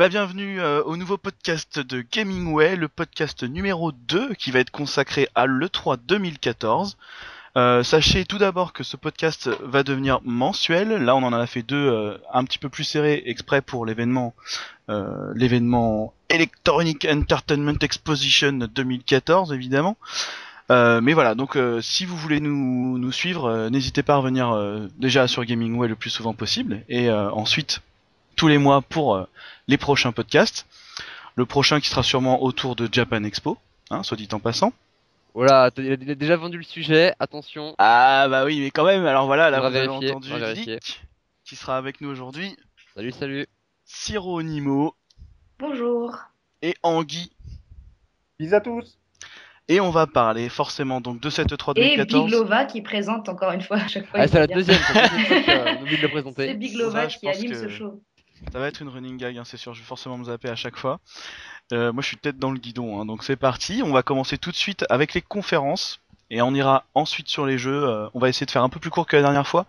ben, bienvenue euh, au nouveau podcast de Gaming Way, le podcast numéro 2 qui va être consacré à l'E3 2014. Euh, sachez tout d'abord que ce podcast va devenir mensuel. Là, on en a fait deux euh, un petit peu plus serrés exprès pour l'événement l'événement Electronic Entertainment Exposition 2014, évidemment. Mais voilà, donc si vous voulez nous, suivre, n'hésitez pas à revenir déjà sur Gaming Way le plus souvent possible, et ensuite tous les mois pour euh, les prochains podcasts. Le prochain qui sera sûrement autour de Japan Expo, hein, soit dit en passant. Voilà, t- il a déjà vendu le sujet, attention. Ah bah oui, mais quand même, alors voilà, là On vous avez entendu on. Vic, qui sera avec nous aujourd'hui, Salut, salut. Siro Nimo Bonjour. et Anguille. Bis à tous. Et on va parler forcément donc de cette E3 Et 2014. Biglova qui présente encore une fois à chaque fois. Ah, c'est la deuxième, c'est la deuxième fois qu'on oublie de le C'est présenter. Biglova qui anime que- ce show. Ça va être une running gag, hein, c'est sûr, je vais forcément me zapper à chaque fois. Euh, moi je suis tête dans le guidon, hein, donc c'est parti. On va commencer tout de suite avec les conférences, et on ira ensuite sur les jeux. Euh, on va essayer de faire un peu plus court que la dernière fois.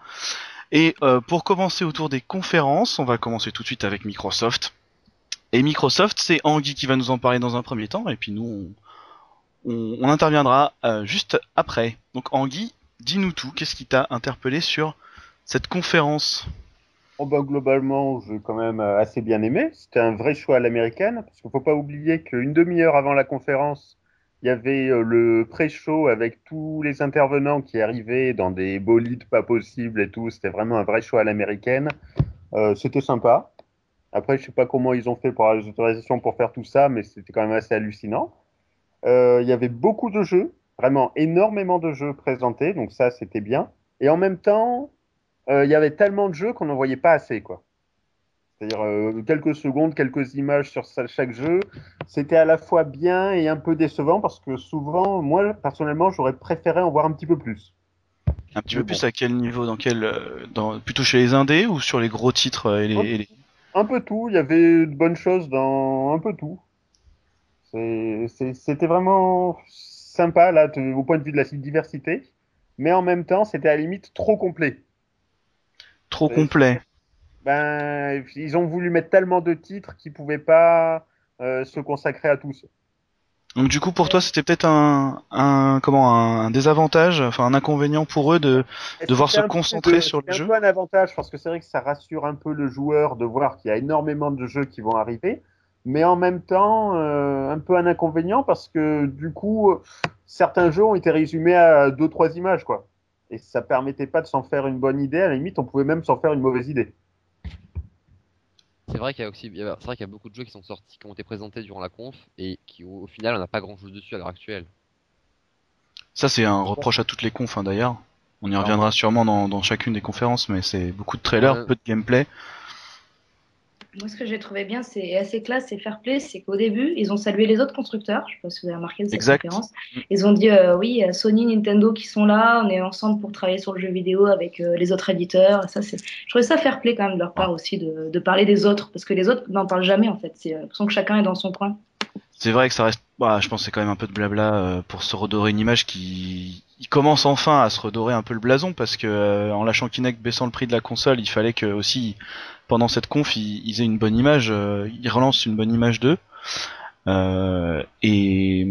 Et euh, pour commencer autour des conférences, on va commencer tout de suite avec Microsoft. Et Microsoft, c'est Anguille qui va nous en parler dans un premier temps, et puis nous, on, on- on interviendra juste après. Donc Anguille, dis-nous tout, qu'est-ce qui t'a interpellé sur cette conférence? Oh bah, globalement, j'ai quand même euh, assez bien aimé. C'était un vrai choix à l'américaine, parce qu'il faut pas oublier qu'une demi-heure avant la conférence, il y avait euh, le pré-show avec tous les intervenants qui arrivaient dans des bolides pas possibles et tout. C'était vraiment un vrai choix à l'américaine. Euh, c'était sympa. Après, je sais pas comment ils ont fait pour les autorisations pour faire tout ça, mais c'était quand même assez hallucinant. Il y avait beaucoup de jeux, vraiment énormément de jeux présentés, donc ça, c'était bien. Et en même temps, il y avait tellement de jeux qu'on n'en voyait pas assez, quoi. C'est-à-dire euh, quelques secondes, quelques images sur chaque jeu. C'était à la fois bien et un peu décevant parce que souvent, moi, personnellement, j'aurais préféré en voir un petit peu plus. Un petit Mais peu plus à quel niveau Dans quel euh, dans, Plutôt chez les indés ou sur les gros titres euh, et les, Hop. et les- Un peu tout, il y avait de bonnes choses dans un peu tout. C'était vraiment sympa, là, au point de vue de la diversité. Mais en même temps, c'était à la limite trop complet. Trop Ouais. complet Ben, ils ont voulu mettre tellement de titres qu'ils pouvaient pas euh, se consacrer à tous. Donc du coup pour toi c'était peut-être un, un comment un, un désavantage, enfin un inconvénient pour eux de devoir se concentrer de- sur le jeu. un peu un avantage parce que c'est vrai que ça rassure un peu le joueur de voir qu'il y a énormément de jeux qui vont arriver, mais en même temps euh, un peu un inconvénient parce que du coup certains jeux ont été résumés à deux trois images quoi, et ça permettait pas de s'en faire une bonne idée. À la limite, on pouvait même s'en faire une mauvaise idée. C'est vrai qu'il y a aussi, c'est vrai qu'il y a beaucoup de jeux qui sont sortis, qui ont été présentés durant la conf et qui, au, au final, on n'a pas grand chose dessus à l'heure actuelle. Ça c'est un reproche à toutes les confs hein, d'ailleurs. On y reviendra sûrement dans, dans chacune des conférences, mais c'est beaucoup de trailers, Ouais. peu de gameplay. Moi, ce que j'ai trouvé bien, c'est assez classe et fair play, c'est qu'au début, ils ont salué les autres constructeurs. Je sais pas si vous avez remarqué cette Exact. conférence. Ils ont dit euh, oui, Sony, Nintendo qui sont là, on est ensemble pour travailler sur le jeu vidéo avec euh, les autres éditeurs. Ça, c'est, je trouvais ça fair play quand même de leur part aussi de, de parler des autres, parce que les autres n'en parlent jamais en fait. C'est euh, l'impression que chacun est dans son coin. C'est vrai que ça reste, bah, je pense que c'est quand même un peu de blabla pour se redorer une image qui il commence enfin à se redorer un peu le blason parce que euh, en lâchant Kinect baissant le prix de la console, il fallait que aussi pendant cette conf ils, ils aient une bonne image, euh, ils relancent une bonne image d'eux. Euh, et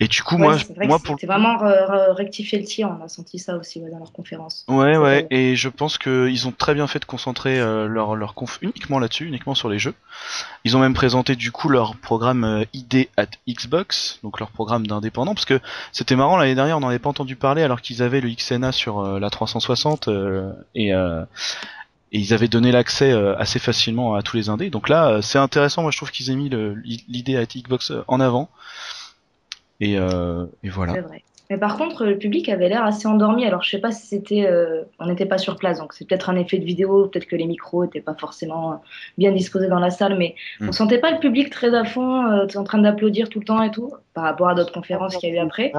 et du coup Ouais, moi c'est vrai moi pour vraiment re- re- rectifier le tir. On a senti ça aussi ouais, dans leur conférence. Ouais, ouais, et je pense qu'ils ont très bien fait de concentrer euh, leur, leur conf uniquement là-dessus, uniquement sur les jeux. Ils ont même présenté du coup leur programme euh, ID at Xbox, donc leur programme d'indépendant, parce que c'était marrant l'année dernière, on n'en avait pas entendu parler alors qu'ils avaient le XNA sur euh, la 360 euh, et, et ils avaient donné l'accès euh, assez facilement à tous les indés. Donc là, euh, c'est intéressant, moi je trouve qu'ils aient mis le- l'ID at Xbox euh, en avant. Et, euh, et voilà. C'est vrai. Mais par contre, le public avait l'air assez endormi. Alors, je sais pas si c'était. euh, on n'était pas sur place, donc c'est peut-être un effet de vidéo, peut-être que les micros n'étaient pas forcément bien disposés dans la salle, mais Mm. on sentait pas le public très à fond, euh, en train d'applaudir tout le temps et tout, par rapport à d'autres conférences qu'il y a eu après.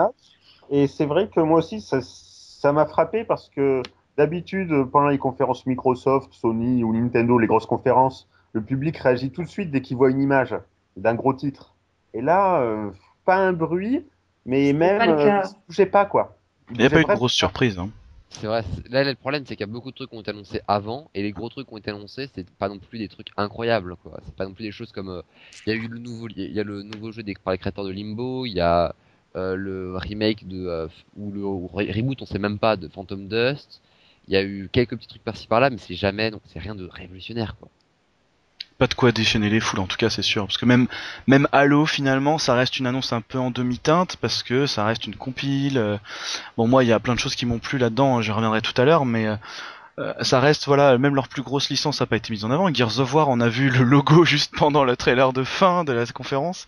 Et c'est vrai que moi aussi, ça ça m'a frappé parce que d'habitude, pendant les conférences Microsoft, Sony ou Nintendo, les grosses conférences, le public réagit tout de suite dès qu'il voit une image d'un gros titre. Et là, euh, pas un bruit, mais même, pas le euh, bougeaient pas, quoi. Il n'y a pas eu de grosse surprise. Hein. C'est vrai. c'est- Là, là, le problème, c'est qu'il y a beaucoup de trucs qui ont été annoncés avant, et les gros trucs qui ont été annoncés, c'est pas non plus des trucs incroyables, quoi. C'est pas non plus des choses comme. euh, Il y a eu le nouveau, il y a le nouveau jeu des, par les créateurs de Limbo, il y a euh, le remake de euh, ou le ou re- reboot, on sait même pas, de Phantom Dust. Il y a eu quelques petits trucs par-ci par-là, mais c'est jamais, donc c'est rien de révolutionnaire, quoi. Pas de quoi déchaîner les foules, en tout cas, c'est sûr. Parce que même, même Halo, finalement, ça reste une annonce un peu en demi-teinte, parce que ça reste une compile. euh, Bon, moi, il y a plein de choses qui m'ont plu là-dedans, je reviendrai tout à l'heure, mais euh, euh, ça reste, voilà, même leur plus grosse licence n'a pas été mise en avant. Gears of War, on a vu le logo juste pendant le trailer de fin de la conférence.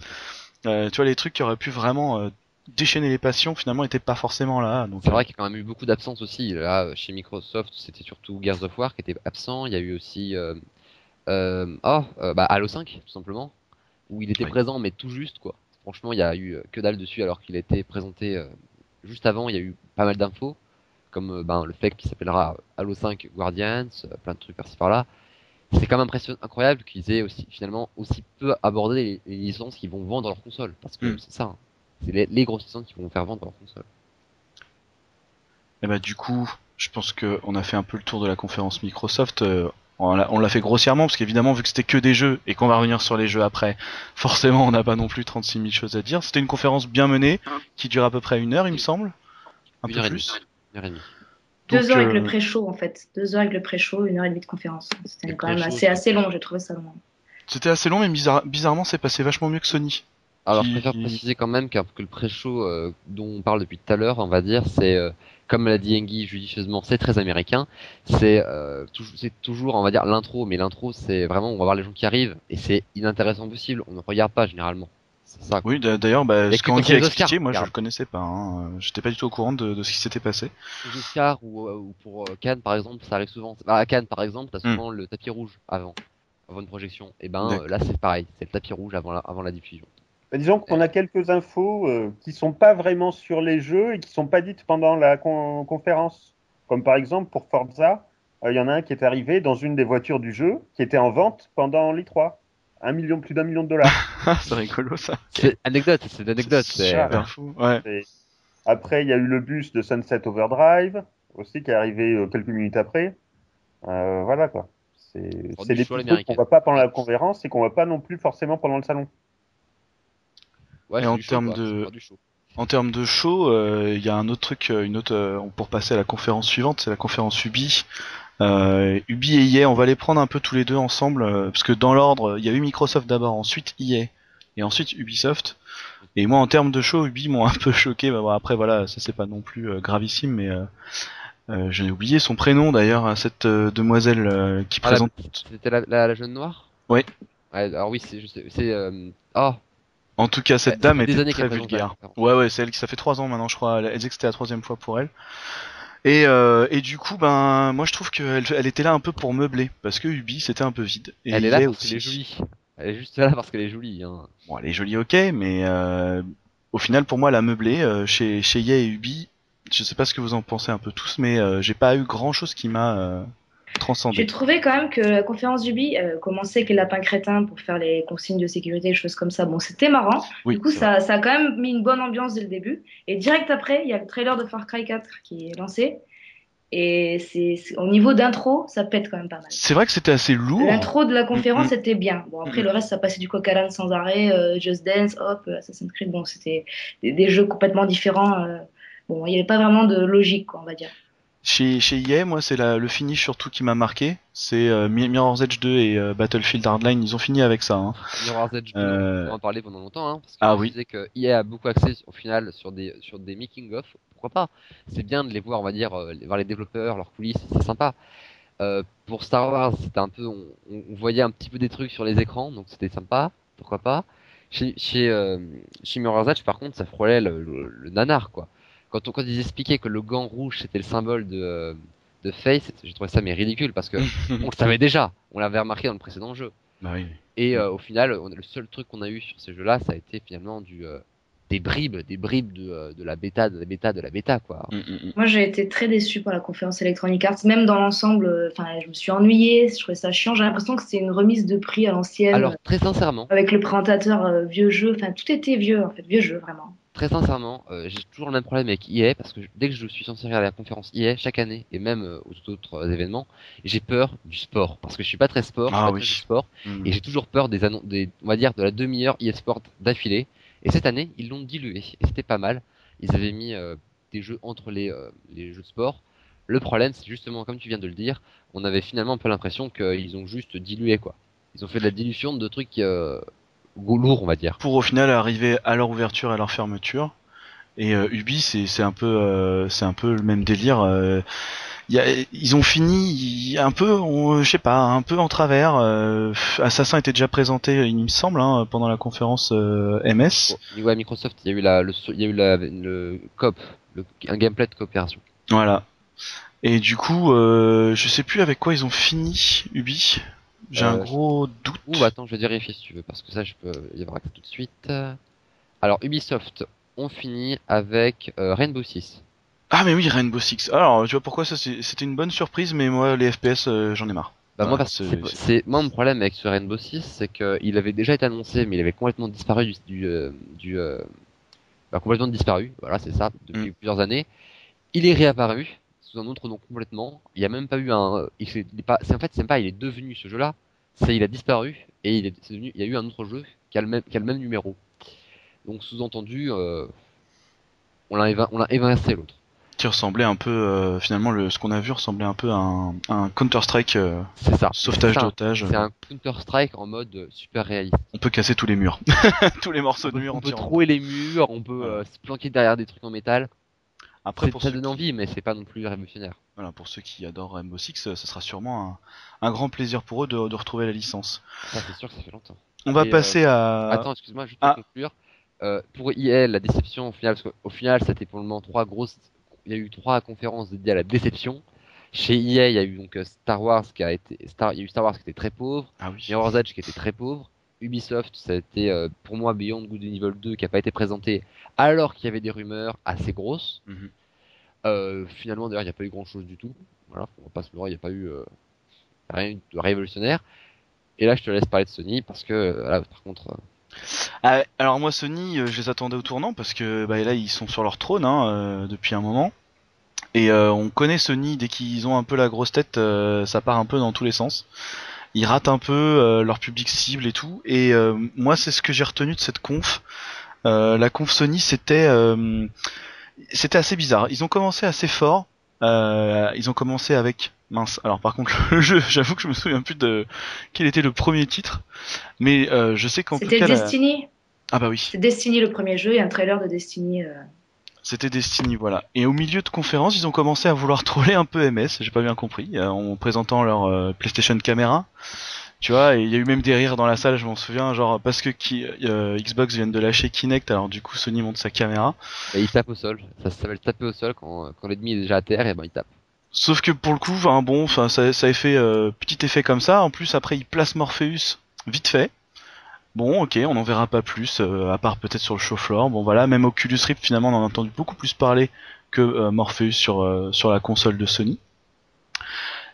Euh, tu vois, les trucs qui auraient pu vraiment euh, déchaîner les passions, finalement, n'étaient pas forcément là. Donc, C'est vrai qu'il y a quand même eu beaucoup d'absences aussi. Là, chez Microsoft, c'était surtout Gears of War qui était absent. Il y a eu aussi euh, euh, oh, euh, bah, Halo 5, tout simplement, où il était Oui. présent, mais tout juste, quoi. Franchement, il y a eu euh, que dalle dessus, alors qu'il a été présenté euh, juste avant. Il y a eu pas mal d'infos, comme euh, ben, le fait qu'il s'appellera Halo 5 Guardians, euh, plein de trucs par-ci par-là. C'est quand même incroyable qu'ils aient aussi, finalement, aussi peu abordé les, les licences qui vont vendre leur console. Parce que Mm. c'est ça, hein. C'est les, les grosses licences qui vont faire vendre leur console. Et bah du coup, je pense que on a fait un peu le tour de la conférence Microsoft. euh, on l'a fait grossièrement parce qu'évidemment vu que c'était que des jeux et qu'on va revenir sur les jeux après, forcément on n'a pas non plus 36 000 choses à dire. C'était une conférence bien menée qui dure à peu près une heure il me semble, un Une peu heure et plus. demie. Une heure et demie. Deux heures avec euh, le pré-show en fait. Deux heures avec le pré-show, une heure et demie de conférence. C'était quand même assez, c'est- assez long, j'ai trouvé ça long. C'était assez long mais bizarre- bizarrement c'est passé vachement mieux que Sony. Alors, qui- je préfère préciser quand même que le pré-show euh, dont on parle depuis tout à l'heure, on va dire, c'est, euh, comme l'a dit Engie judicieusement, c'est très américain. C'est euh, c'est toujours, on va dire, l'intro, mais l'intro, c'est vraiment, on va voir les gens qui arrivent, et c'est inintéressant possible. On ne regarde pas généralement. C'est ça. quoi. Oui d'a- d'ailleurs bah, ce que qu'Andy pour a expliqué moi je regarde. le connaissais pas. Hein. J'étais pas du tout au courant de, de ce qui s'était passé. Aux Oscars ou, ou pour Cannes, par exemple, ça arrive souvent. Bah, à Cannes, par exemple, t'as Hmm. souvent le tapis rouge avant, avant une projection. Et ben D'accord. euh, là, c'est pareil, c'est le tapis rouge avant la, avant la diffusion. Bah, disons qu'on a quelques infos euh, qui sont pas vraiment sur les jeux et qui sont pas dites pendant la con- conférence. Comme par exemple pour Forza, euh, il y en a un qui est arrivé dans une des voitures du jeu qui était en vente pendant l'I3. Un million, plus d'un million de dollars. c'est rigolo ça. C'est anecdote, c'est l'anecdote. C'est c'est- super fou. Ouais. Après, il y a eu le bus de Sunset Overdrive aussi qui est arrivé euh, quelques minutes après. Euh, voilà quoi. C'est des trucs qu'on voit pas pendant la conférence et qu'on voit pas non plus forcément pendant le salon. Ouais, Et en termes de-. En termes de show, euh, il y a un autre truc, euh, une autre, euh, pour passer à la conférence suivante, c'est la conférence Ubi. Euh, Ubi et EA, on va les prendre un peu tous les deux ensemble, parce que dans l'ordre, il y a eu Microsoft d'abord, ensuite EA, et ensuite Ubisoft. Et moi, en termes de show, Ubi m'ont un peu choqué. Bah, bon, après, voilà, ça c'est pas non plus gravissime, mais j'ai oublié son prénom d'ailleurs, à cette demoiselle qui Ah, présente. C'était la, la, la jeune noire? Oui. Ouais, alors oui, c'est. c'est euh, Oh, En tout cas, cette Ouais, dame était très présente vulgaire. Ouais, ouais, c'est elle qui ça fait trois ans maintenant, je crois. Elle, elle disait que c'était la troisième fois pour elle. Et, euh, et du coup, ben, moi je trouve qu'elle elle était là un peu pour meubler, parce que Ubi c'était un peu vide. Et elle est là parce aussi. qu'elle est jolie. Elle est juste là parce qu'elle est jolie. Hein. Bon, elle est jolie, ok, mais euh, au final, pour moi, elle a meublé euh, chez, chez EA et Ubi. Je sais pas ce que vous en pensez un peu tous, mais euh, j'ai pas eu grand chose qui m'a J'ai trouvé quand même que la conférence d'Ubi euh, commençait avec les lapins crétins pour faire les consignes de sécurité, des choses comme ça. Bon, c'était marrant. Oui, du coup, ça, ça a quand même mis une bonne ambiance dès le début. Et direct après, il y a le trailer de Far Cry 4 qui est lancé. Et c'est au niveau d'intro, ça pète quand même pas mal. C'est vrai que c'était assez lourd. L'intro de la conférence Mm, était bien. Bon, après, Mm, le reste, ça passait du coq à l'âne sans arrêt, euh, Just Dance, hop, Assassin's Creed. Bon, c'était des, des jeux complètement différents. euh. Bon, il n'y avait pas vraiment de logique, quoi, on va dire. Chez, chez EA, moi, c'est le finish surtout qui m'a marqué. C'est euh, Mi- Mirror's Edge 2 et euh, Battlefield Hardline, ils ont fini avec ça. Hein. Mirror's Edge 2, Euh, on en parler pendant longtemps. Hein, parce que Ah je oui. disais que EA a beaucoup accès au final sur des, sur des making-of. Pourquoi pas? C'est bien de les voir, on va dire, euh, les- voir les développeurs, leurs coulisses, c'est sympa. Pour Star Wars, c'était un peu, on, voyait un petit peu des trucs sur les écrans, donc c'était sympa. Pourquoi pas? Chez, chez, chez Mirror's Edge, par contre, ça frôlait le, le- le nanar, quoi. Quand, on, quand ils expliquaient que le gant rouge c'était le symbole de, euh, de Face, j'ai trouvé ça mais ridicule parce que on le savait déjà, on l'avait remarqué dans le précédent jeu. Bah oui. Et euh, au final, on- le seul truc qu'on a eu sur ces jeux-là, ça a été finalement du euh, des bribes, des bribes de, de la bêta, de la bêta, de la bêta, quoi. Mm, mm, mm. Moi, j'ai été très déçue par la conférence Electronic Arts. Même dans l'ensemble, euh, enfin, je me suis ennuyée, je trouvais ça chiant. J'ai l'impression que c'était une remise de prix à l'ancienne. Alors très sincèrement, avec le présentateur euh, vieux jeu, enfin tout était vieux en fait, vieux jeu vraiment. Très sincèrement, euh, j'ai toujours le même problème avec EA parce que dès que je suis censé regarder la conférence EA chaque année et même euh, aux autres euh, événements, j'ai peur du sport parce que je suis pas très sport, je suis Ah pas oui. très du sport Mm. et j'ai toujours peur des annonces, des, on va dire de la demi-heure EA Sport d'affilée. Et cette année, ils l'ont dilué et c'était pas mal. Ils avaient mis des jeux entre les, les jeux de sport. Le problème, c'est justement, comme tu viens de le dire, on avait finalement un peu l'impression qu'ils ont juste dilué quoi. Ils ont fait de la dilution de trucs euh, lourds, on va dire. Pour au final arriver à leur ouverture et à leur fermeture. Et euh, Ubi, c'est c'est un peu euh, c'est un peu le même délire. euh, il y a- ils ont fini un peu, je sais pas, un peu en travers. euh, Assassin était déjà présenté, il me semble, hein, pendant la conférence euh, MS. À Microsoft, il y a eu la, le, il y a eu la, le coop, le- un gameplay de coopération. Voilà. Et du coup, euh, je sais plus avec quoi ils ont fini, Ubi. J'ai un Euh, gros doute. Ouh, attends, je vais vérifier si tu veux, parce que ça, je peux y avoir accès tout de suite. Alors, Ubisoft, on finit avec euh, Rainbow Six. Ah mais oui, Rainbow Six. Alors, tu vois pourquoi ça c'était une bonne surprise, mais moi les FPS euh, j'en ai marre. Bah, moi, Ouais, parce que c'est- moi, mon problème avec ce Rainbow Six, c'est qu'il avait déjà été annoncé, mais il avait complètement disparu du, du, euh, du euh, bah, complètement disparu. Voilà, c'est ça, depuis plusieurs années. Il est réapparu sous un autre nom complètement. Il y a même pas eu un, il, s'est- il est pas, c'est en fait, c'est même pas, il est devenu ce jeu-là. C'est, il a disparu et il est, c'est devenu, il y a eu un autre jeu qui a le même, qui a le même numéro. Donc, sous-entendu, euh, on l'a évincé l'autre. Qui ressemblait un peu, euh, finalement, le, ce qu'on a vu ressemblait un peu à un, un Counter-Strike euh, C'est ça. sauvetage C'est ça. d'otages. C'est un Counter-Strike en mode euh, super réaliste. On peut casser tous les murs, tous les morceaux On de peut, mur on peut trouer les murs, on peut euh, se planquer derrière des trucs en métal. Après, C'est- pour ça donne qui, envie, mais c'est pas non plus révolutionnaire. voilà, pour ceux qui adorent Rainbow Six, euh, ça sera sûrement un, un grand plaisir pour eux de, de retrouver la licence. Ça, c'est sûr que ça fait longtemps. On va euh, passer à... Attends, excuse-moi, juste ah. pour conclure. Euh, pour EA, la déception au final, parce qu'au final, c'était pour le moment trois grosses. Il y a eu trois conférences dédiées à la déception. Chez EA, il y a eu donc euh, Star Wars qui a été, Star, il y a eu Star Wars qui était très pauvre, Ah oui. Mirror's Edge qui était très pauvre, Ubisoft, ça a été euh, pour moi Beyond Good Evil 2 qui a pas été présenté, alors qu'il y avait des rumeurs assez grosses. Mhm. Euh, finalement, d'ailleurs, il n'y a pas eu grand chose du tout. Voilà, on va pas se il n'y a pas eu euh, rien de révolutionnaire. Et là, je te laisse parler de Sony parce que euh, par contre, euh, Ah, alors moi Sony, je les attendais au tournant parce que bah, là ils sont sur leur trône hein, depuis un moment. Et on connaît Sony dès qu'ils ont un peu la grosse tête, ça part un peu dans tous les sens. Ils ratent un peu leur public cible et tout. Et moi c'est ce que j'ai retenu de cette conf. La conf Sony c'était c'était assez bizarre. Ils ont commencé assez fort. Euh, ils ont commencé avec mince. Alors par contre le jeu, j'avoue que je me souviens plus de quel était le premier titre, mais euh, je sais qu'en tout C'était cas la- Destiny. ah bah oui. C'est Destiny le premier jeu et un trailer de Destiny. euh, C'était Destiny, voilà. Et au milieu de conférence, ils ont commencé à vouloir troller un peu MS, j'ai pas bien compris, en présentant leur PlayStation caméra. Tu vois, et il y a eu même des rires dans la salle, je m'en souviens, genre parce que qui, euh, Xbox vient de lâcher Kinect, alors du coup Sony monte sa caméra. bah, il tape au sol. Ça s'appelle taper au sol quand, quand l'ennemi est déjà à terre, et ben il tape. Sauf que pour le coup, enfin bon, ça, ça a fait euh, petit effet comme ça. En plus, après, il place Morpheus vite fait. Bon, ok, on n'en verra pas plus, euh, à part peut-être sur le show floor. Bon voilà, même Oculus Rift, finalement, on en a entendu beaucoup plus parler que euh, Morpheus sur euh, sur la console de Sony.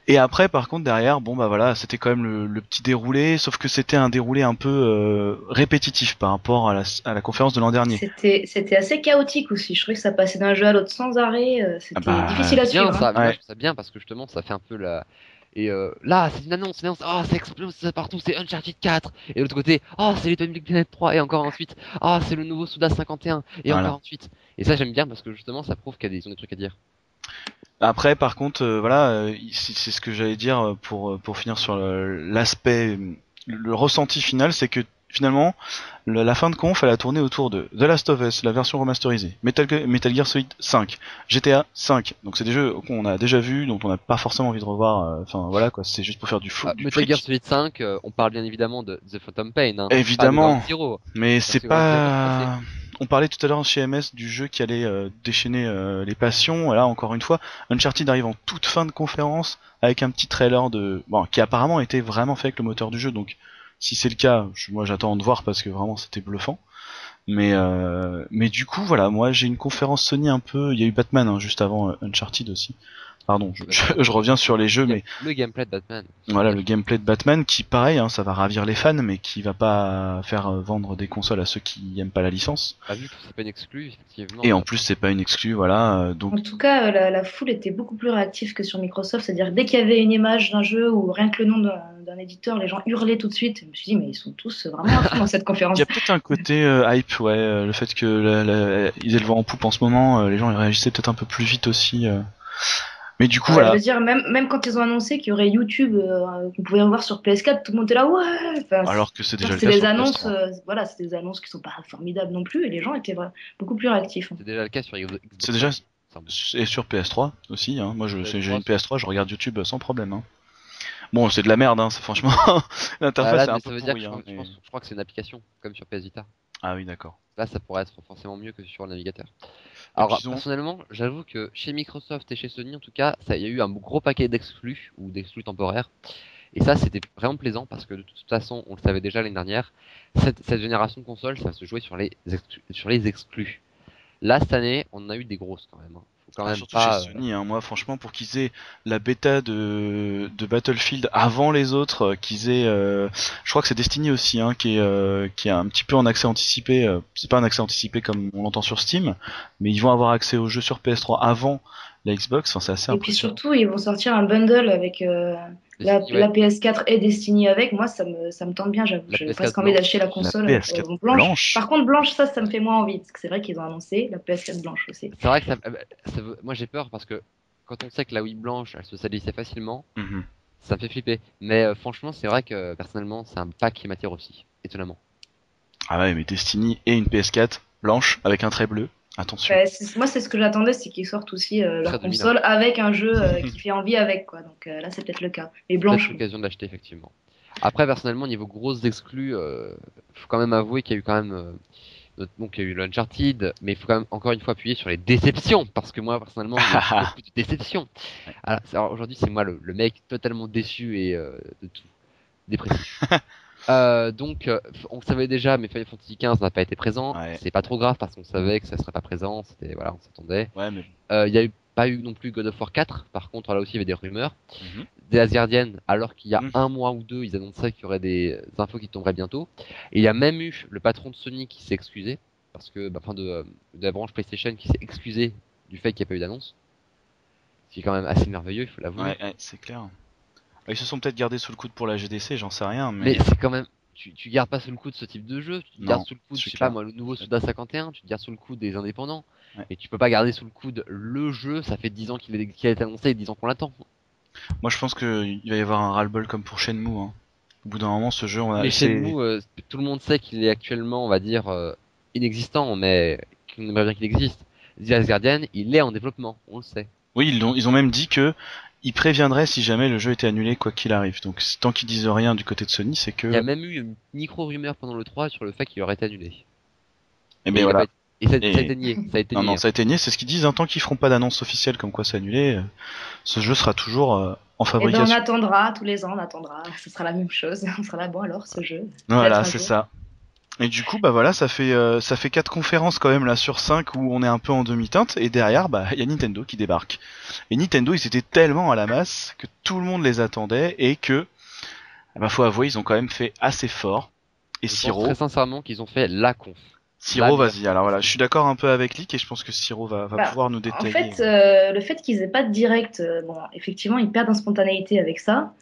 Et après, par contre, derrière, bon bah voilà, c'était quand même le, le petit déroulé, sauf que c'était un déroulé un peu euh, répétitif par rapport à la, à la conférence de l'an dernier. C'était c'était assez chaotique aussi. Je trouvais que ça passait d'un jeu à l'autre sans arrêt. euh, C'était Ah bah, difficile à Bien suivre. ça, hein. Ouais. ça bien parce que justement ça fait un peu la. Et euh, là, c'est une annonce, une annonce, ah, ça explose ça partout, c'est Uncharted 4. Et de l'autre côté, ah, c'est Little Big Planet 3. Et encore ensuite, ah, c'est le nouveau Suda 51. Et Voilà. encore ensuite. Et ça, j'aime bien parce que justement, ça prouve qu'il y a des, ils ont des trucs à dire. Après, par contre, euh, voilà, euh, c'est ce que j'allais dire euh, pour euh, pour finir sur l'aspect, le, le ressenti final, c'est que finalement, le- la fin de conf, elle a tourné autour de The Last of Us, la version remasterisée, Metal, Ge- Metal Gear Solid 5, GTA 5. Donc c'est des jeux qu'on a déjà vus, dont on n'a pas forcément envie de revoir. euh, Enfin voilà quoi, c'est juste pour faire du fou. Ah, Metal fric. Gear Solid 5, euh, on parle bien évidemment de The Phantom Pain. Hein, Évidemment. Pas de. Mais c'est pas. On parlait tout à l'heure chez MS du jeu qui allait euh, déchaîner euh, les passions. Là, encore une fois, Uncharted arrive en toute fin de conférence avec un petit trailer de, bon, qui apparemment était vraiment fait avec le moteur du jeu. Donc, si c'est le cas, je- moi j'attends de voir parce que vraiment c'était bluffant. Mais euh, mais du coup, voilà, moi j'ai une conférence Sony un peu. Il y a eu Batman hein, juste avant euh, Uncharted aussi. Pardon, je, je- je reviens sur les jeux, mais Le gameplay de Batman. voilà le gameplay de Batman qui, pareil, hein, ça va ravir les fans, mais qui va pas faire euh, vendre des consoles à ceux qui aiment pas la licence. Bah, vu que c'est pas une exclue, effectivement. Et en plus, c'est pas une exclue, voilà. euh, donc En tout cas, la, la foule était beaucoup plus réactive que sur Microsoft. C'est-à-dire, dès qu'il y avait une image d'un jeu ou rien que le nom d'un éditeur, les gens hurlaient tout de suite. Je me suis dit, mais ils sont tous vraiment à dans cette conférence. Il y a peut-être un côté euh, hype, ouais, euh, le fait que la- la- ils aient le vent en poupe en ce moment, euh, les gens ils réagissaient peut-être un peu plus vite aussi. euh. Mais du coup, Ouais, voilà. Je veux dire, même, même quand ils ont annoncé qu'il y aurait YouTube, euh, qu'on pouvait voir sur PS4, tout le monde était là, ouais. Enfin, Alors que c'est déjà le c'est cas des sur annonces, PS3. euh, voilà, c'est des annonces qui sont pas formidables non plus, et les gens étaient beaucoup plus réactifs. C'est déjà le cas sur Xbox. C'est déjà et sur PS3 aussi. Hein. Moi, je PS3, j'ai une PS3, je regarde YouTube sans problème. Hein. Bon, c'est de la merde, hein. c'est- franchement. L'interface Ah, est un peu veut dire que pourrie. je, hein, pense- je crois que c'est une application, comme sur PS Vita. Ah oui, d'accord. Là, ça pourrait être forcément mieux que sur le navigateur. Alors, personnellement, j'avoue que chez Microsoft et chez Sony, en tout cas, ça- il y a eu un gros paquet d'exclus ou d'exclus temporaires. Et ça, c'était vraiment plaisant parce que de toute façon, on le savait déjà l'année dernière, cette, cette génération de consoles, ça va se jouer sur les, exclus, sur les exclus. Là, cette année, on a eu des grosses quand même. hein. Quand Ah, même surtout pas. chez Sony, hein. moi franchement pour qu'ils aient la bêta de, de Battlefield avant les autres, euh, qu'ils aient, euh, je crois que c'est Destiny aussi, hein, qui est euh, qui est un petit peu en accès anticipé. euh, c'est pas un accès anticipé comme on l'entend sur Steam, mais ils vont avoir accès aux jeux sur PS3 avant la Xbox. Enfin, c'est assez Et puis surtout, ils vont sortir un bundle avec euh, la, Destiny, ouais. la PS4 et Destiny avec. Moi, ça me, ça me tente bien, j'avoue. La J'ai PS4 presque envie d'acheter la La console PS4 euh, blanche. blanche. Par contre, blanche, ça, ça me fait moins envie. Parce que c'est vrai qu'ils ont annoncé la PS4 blanche aussi. C'est vrai que ça, euh, ça veut- moi j'ai peur parce que quand on sait que la Wii blanche, elle se salissait facilement, Mhm. ça me fait flipper. Mais euh, franchement, c'est vrai que personnellement, c'est un pack qui m'attire aussi, étonnamment. Ah ouais, mais Destiny et une PS4 blanche avec un trait bleu. Attention. Ouais, c'est- moi, c'est ce que j'attendais, c'est qu'ils sortent aussi euh, leur console avec un jeu euh, qui fait envie avec. quoi. Donc euh, là, c'est peut-être le cas. Mais blanche. L'occasion de l'acheter effectivement. Après, personnellement, niveau grosses exclus, euh, faut quand même avouer qu'il y a eu quand même, euh, donc il y a eu l'Uncharted, mais il faut quand même encore une fois appuyer sur les déceptions parce que moi personnellement, il eu beaucoup de déceptions. Alors, c'est- alors, aujourd'hui, c'est moi le, le mec totalement déçu et euh, de tout, dépressif. Euh, donc, euh, on savait déjà, mais Final Fantasy XV n'a pas été présent. Ouais. C'est pas trop grave parce qu'on savait que ça serait pas présent. C'était voilà, on s'attendait. Ouais, mais Euh, Il y a eu pas eu non plus God of War 4. Par contre, là aussi, il y avait des rumeurs. Mhm. Des Asgardian, alors qu'il y a Mhm. un mois ou deux, ils annonçaient qu'il y aurait des infos qui tomberaient bientôt. Et il y a même eu le patron de Sony qui s'est excusé, parce que, bah, enfin, de, euh, de la branche PlayStation qui s'est excusé du fait qu'il n'y a pas eu d'annonce. Ce qui est quand même assez merveilleux, il faut l'avouer. ouais, ouais, c'est clair. Ils se sont peut-être gardés sous le coude pour la GDC, j'en sais rien, mais, Mais c'est quand même. Tu, tu gardes pas sous le coup de ce type de jeu, tu te Non, gardes sous le coup de, c'est je sais clair. pas moi, le nouveau Suda 51, tu te gardes sous le coup des indépendants. Ouais. Et tu peux pas garder sous le coude le jeu, ça fait 10 ans qu'il est- qu'il a été annoncé et 10 ans qu'on l'attend. moi je pense qu'il va y avoir un ras-le-bol comme pour Shenmue. Hein. Au bout d'un moment, ce jeu, on a. Mais nous, euh, tout le monde sait qu'il est actuellement, on va dire, euh, inexistant, mais qu'on aimerait bien qu'il existe. The Last Guardian, il est en développement, on le sait. Oui, ils, l'ont- ils ont même dit que ils préviendraient si jamais le jeu était annulé, quoi qu'il arrive. Donc tant qu'ils disent rien du côté de Sony, c'est que. Il y a même eu une micro-rumeur pendant le 3 sur le fait qu'il aurait été annulé. Eh Et, ben il voilà. pas été- et ça, Et- ça a été nié. Ça a été Non, nié. non, ça a été nié, c'est ce qu'ils disent. hein, tant qu'ils feront pas d'annonce officielle comme quoi c'est annulé, euh, ce jeu sera toujours euh, en Et ben, on fabrication. attendra, tous les ans, on attendra. Ce sera la même chose. On sera là, bon alors, ce jeu. Voilà, c'est ça. Et du coup, bah voilà, ça fait euh, ça fait quatre conférences quand même là sur 5 où on est un peu en demi-teinte et derrière, bah il y a Nintendo qui débarque. Et Nintendo, ils étaient tellement à la masse que tout le monde les attendait et que, bah faut avouer, ils ont quand même fait assez fort. Et Je pense Siro, très sincèrement qu'ils ont fait la conf. Siro, vas-y. Alors voilà, je suis d'accord un peu avec Lick et je pense que Siro va, va Bah, pouvoir nous En détailler. fait, euh, le fait qu'ils aient pas de direct, euh, bon, effectivement, ils perdent en spontanéité avec ça,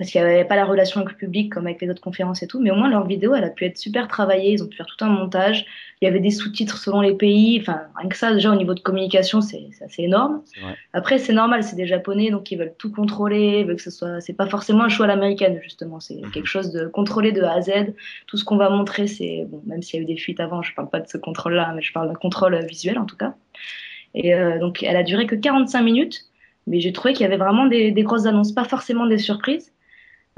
parce qu'il n'y avait pas la relation avec le public comme avec les autres conférences et tout, mais au moins leur vidéo, elle a pu être super travaillée, ils ont pu faire tout un montage, il y avait des sous-titres selon les pays, enfin, rien que ça, déjà au niveau de communication, c'est assez énorme. Après, c'est normal, c'est des Japonais, donc ils veulent tout contrôler, ils veulent que ce soit, c'est pas forcément un choix à l'américaine, justement, c'est Mhm. quelque chose de contrôlé de A à Z. Tout ce qu'on va montrer, c'est, bon, même s'il y a eu des fuites avant, je parle pas de ce contrôle-là, mais je parle d'un contrôle euh, visuel, en tout cas. Et euh, donc, elle a duré que 45 minutes, mais j'ai trouvé qu'il y avait vraiment des, des grosses annonces, pas forcément des surprises,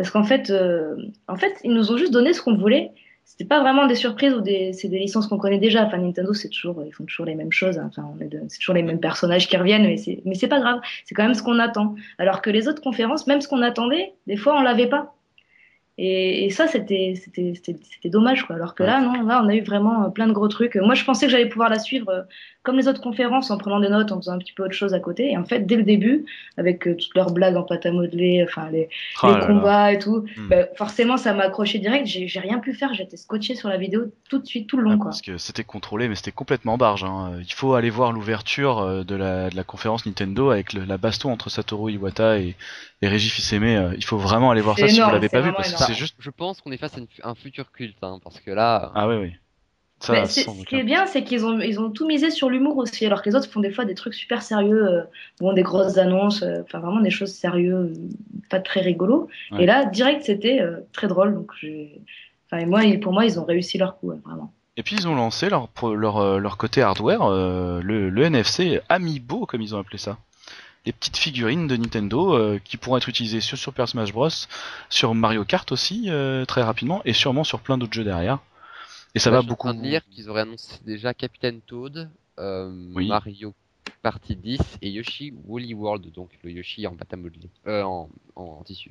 parce qu'en fait, euh, en fait, ils nous ont juste donné ce qu'on voulait. C'était pas vraiment des surprises ou des, c'est des licences qu'on connaît déjà. Enfin, Nintendo, c'est toujours, ils font toujours les mêmes choses. hein. Enfin, c'est toujours les mêmes personnages qui reviennent, mais c'est, mais c'est pas grave. C'est quand même ce qu'on attend. Alors que les autres conférences, même ce qu'on attendait, des fois, on l'avait pas. Et, et ça, c'était dommage, quoi. Alors que là, non, là, on a eu vraiment euh, plein de gros trucs. Moi, je pensais que j'allais pouvoir la suivre euh, comme les autres conférences, en prenant des notes, en faisant un petit peu autre chose à côté. Et en fait, dès le début, avec euh, toutes leurs blagues en pâte à modeler, enfin, les, Ah là. combats et tout, Hmm. bah, forcément, ça m'a accroché direct. J'ai rien pu faire. J'étais scotché sur la vidéo tout de suite, tout le long, Ouais, quoi. parce que c'était contrôlé, mais c'était complètement barge. hein. Il faut aller voir l'ouverture de la, de la conférence Nintendo avec le- la baston entre Satoru Iwata et, et Reggie Fils-Aimé. Il faut vraiment aller voir ça si vous l'avez pas vu, parce que. C'est juste. Je pense qu'on est face à une- un futur culte, hein, parce que là, Ah oui, oui. Ça, ce qui est bien, c'est qu'ils ont, ils ont tout misé sur l'humour aussi, alors que les autres font des fois des trucs super sérieux, euh, bon, des grosses annonces, euh, enfin vraiment des choses sérieuses, euh, pas très rigolos. Ouais. Et là, direct, c'était euh, très drôle. Donc, j'ai- enfin, et moi, pour moi, ils ont réussi leur coup, ouais, vraiment. Et puis ils ont lancé leur, leur, euh, leur côté hardware, euh, le, le NFC Amiibo, comme ils ont appelé ça. Les petites figurines de Nintendo euh, qui pourront être utilisées sur Super Smash Bros, sur Mario Kart aussi, euh, très rapidement, et sûrement sur plein d'autres jeux derrière. Et ça là, va je suis beaucoup. en train de lire qu'ils auraient annoncé déjà Captain Toad, euh, Oui. Mario Party 10 et Yoshi Woolly World, donc le Yoshi en pâte à modeler, euh, en, en, en tissu.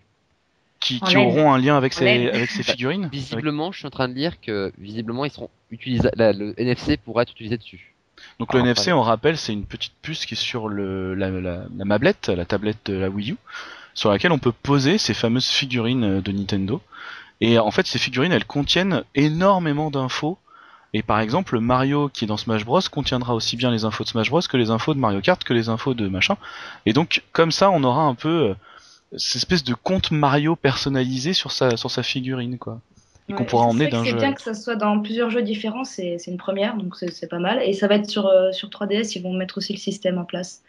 qui, auront un lien avec ces, laine. avec ces figurines. Avec- Visiblement, je suis en train de lire que visiblement ils seront utilisés, la- le NFC pourra être utilisé dessus. Donc le Ah, NFC, ouais. on rappelle, c'est une petite puce qui est sur le, la, la, la mablette, la tablette de la Wii U, sur laquelle on peut poser ces fameuses figurines euh, de Nintendo. Et en fait, ces figurines, elles contiennent énormément d'infos. Et par exemple, le Mario qui est dans Smash Bros contiendra aussi bien les infos de Smash Bros que les infos de Mario Kart que les infos de machin. Et donc, comme ça, on aura un peu euh, cette espèce de compte Mario personnalisé sur sa, sur sa figurine, quoi. Et qu'on Ouais, pourra c'est emmener d'un C'est jeu. à bien que ça soit dans plusieurs jeux différents, c'est c'est une première, donc c'est c'est pas mal. Et ça va être sur, euh, sur 3DS, ils vont mettre aussi le système en place.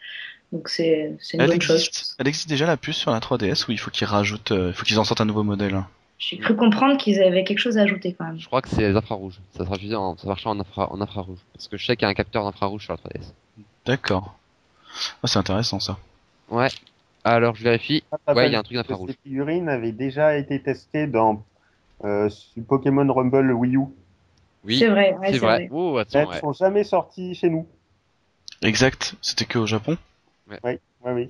Donc c'est c'est une Elle bonne chose. existe, elle existe déjà la puce sur la 3DS ou il faut qu'ils rajoutent, euh, il faut qu'ils en sortent un nouveau modèle. hein? J'ai cru comprendre qu'ils avaient quelque chose à ajouter quand même. Je crois que c'est les infrarouges. Ça sera utilisé en, ça marchera en, infra, en infrarouge. Parce que je sais qu'il y a un capteur d'infrarouge sur la 3DS. D'accord. Ah, c'est intéressant ça. Ouais. Alors je vérifie. Rappelle Ouais, il y a un truc d'infrarouge. Ces figurines avaient déjà été testées dans euh, sur Pokémon Rumble Wii U. Oui. C'est vrai, ouais, c'est vrai. vrai. Oh Mais attends. elles Ouais. sont jamais sorties chez nous. Exact. C'était que au Japon. Oui, oui.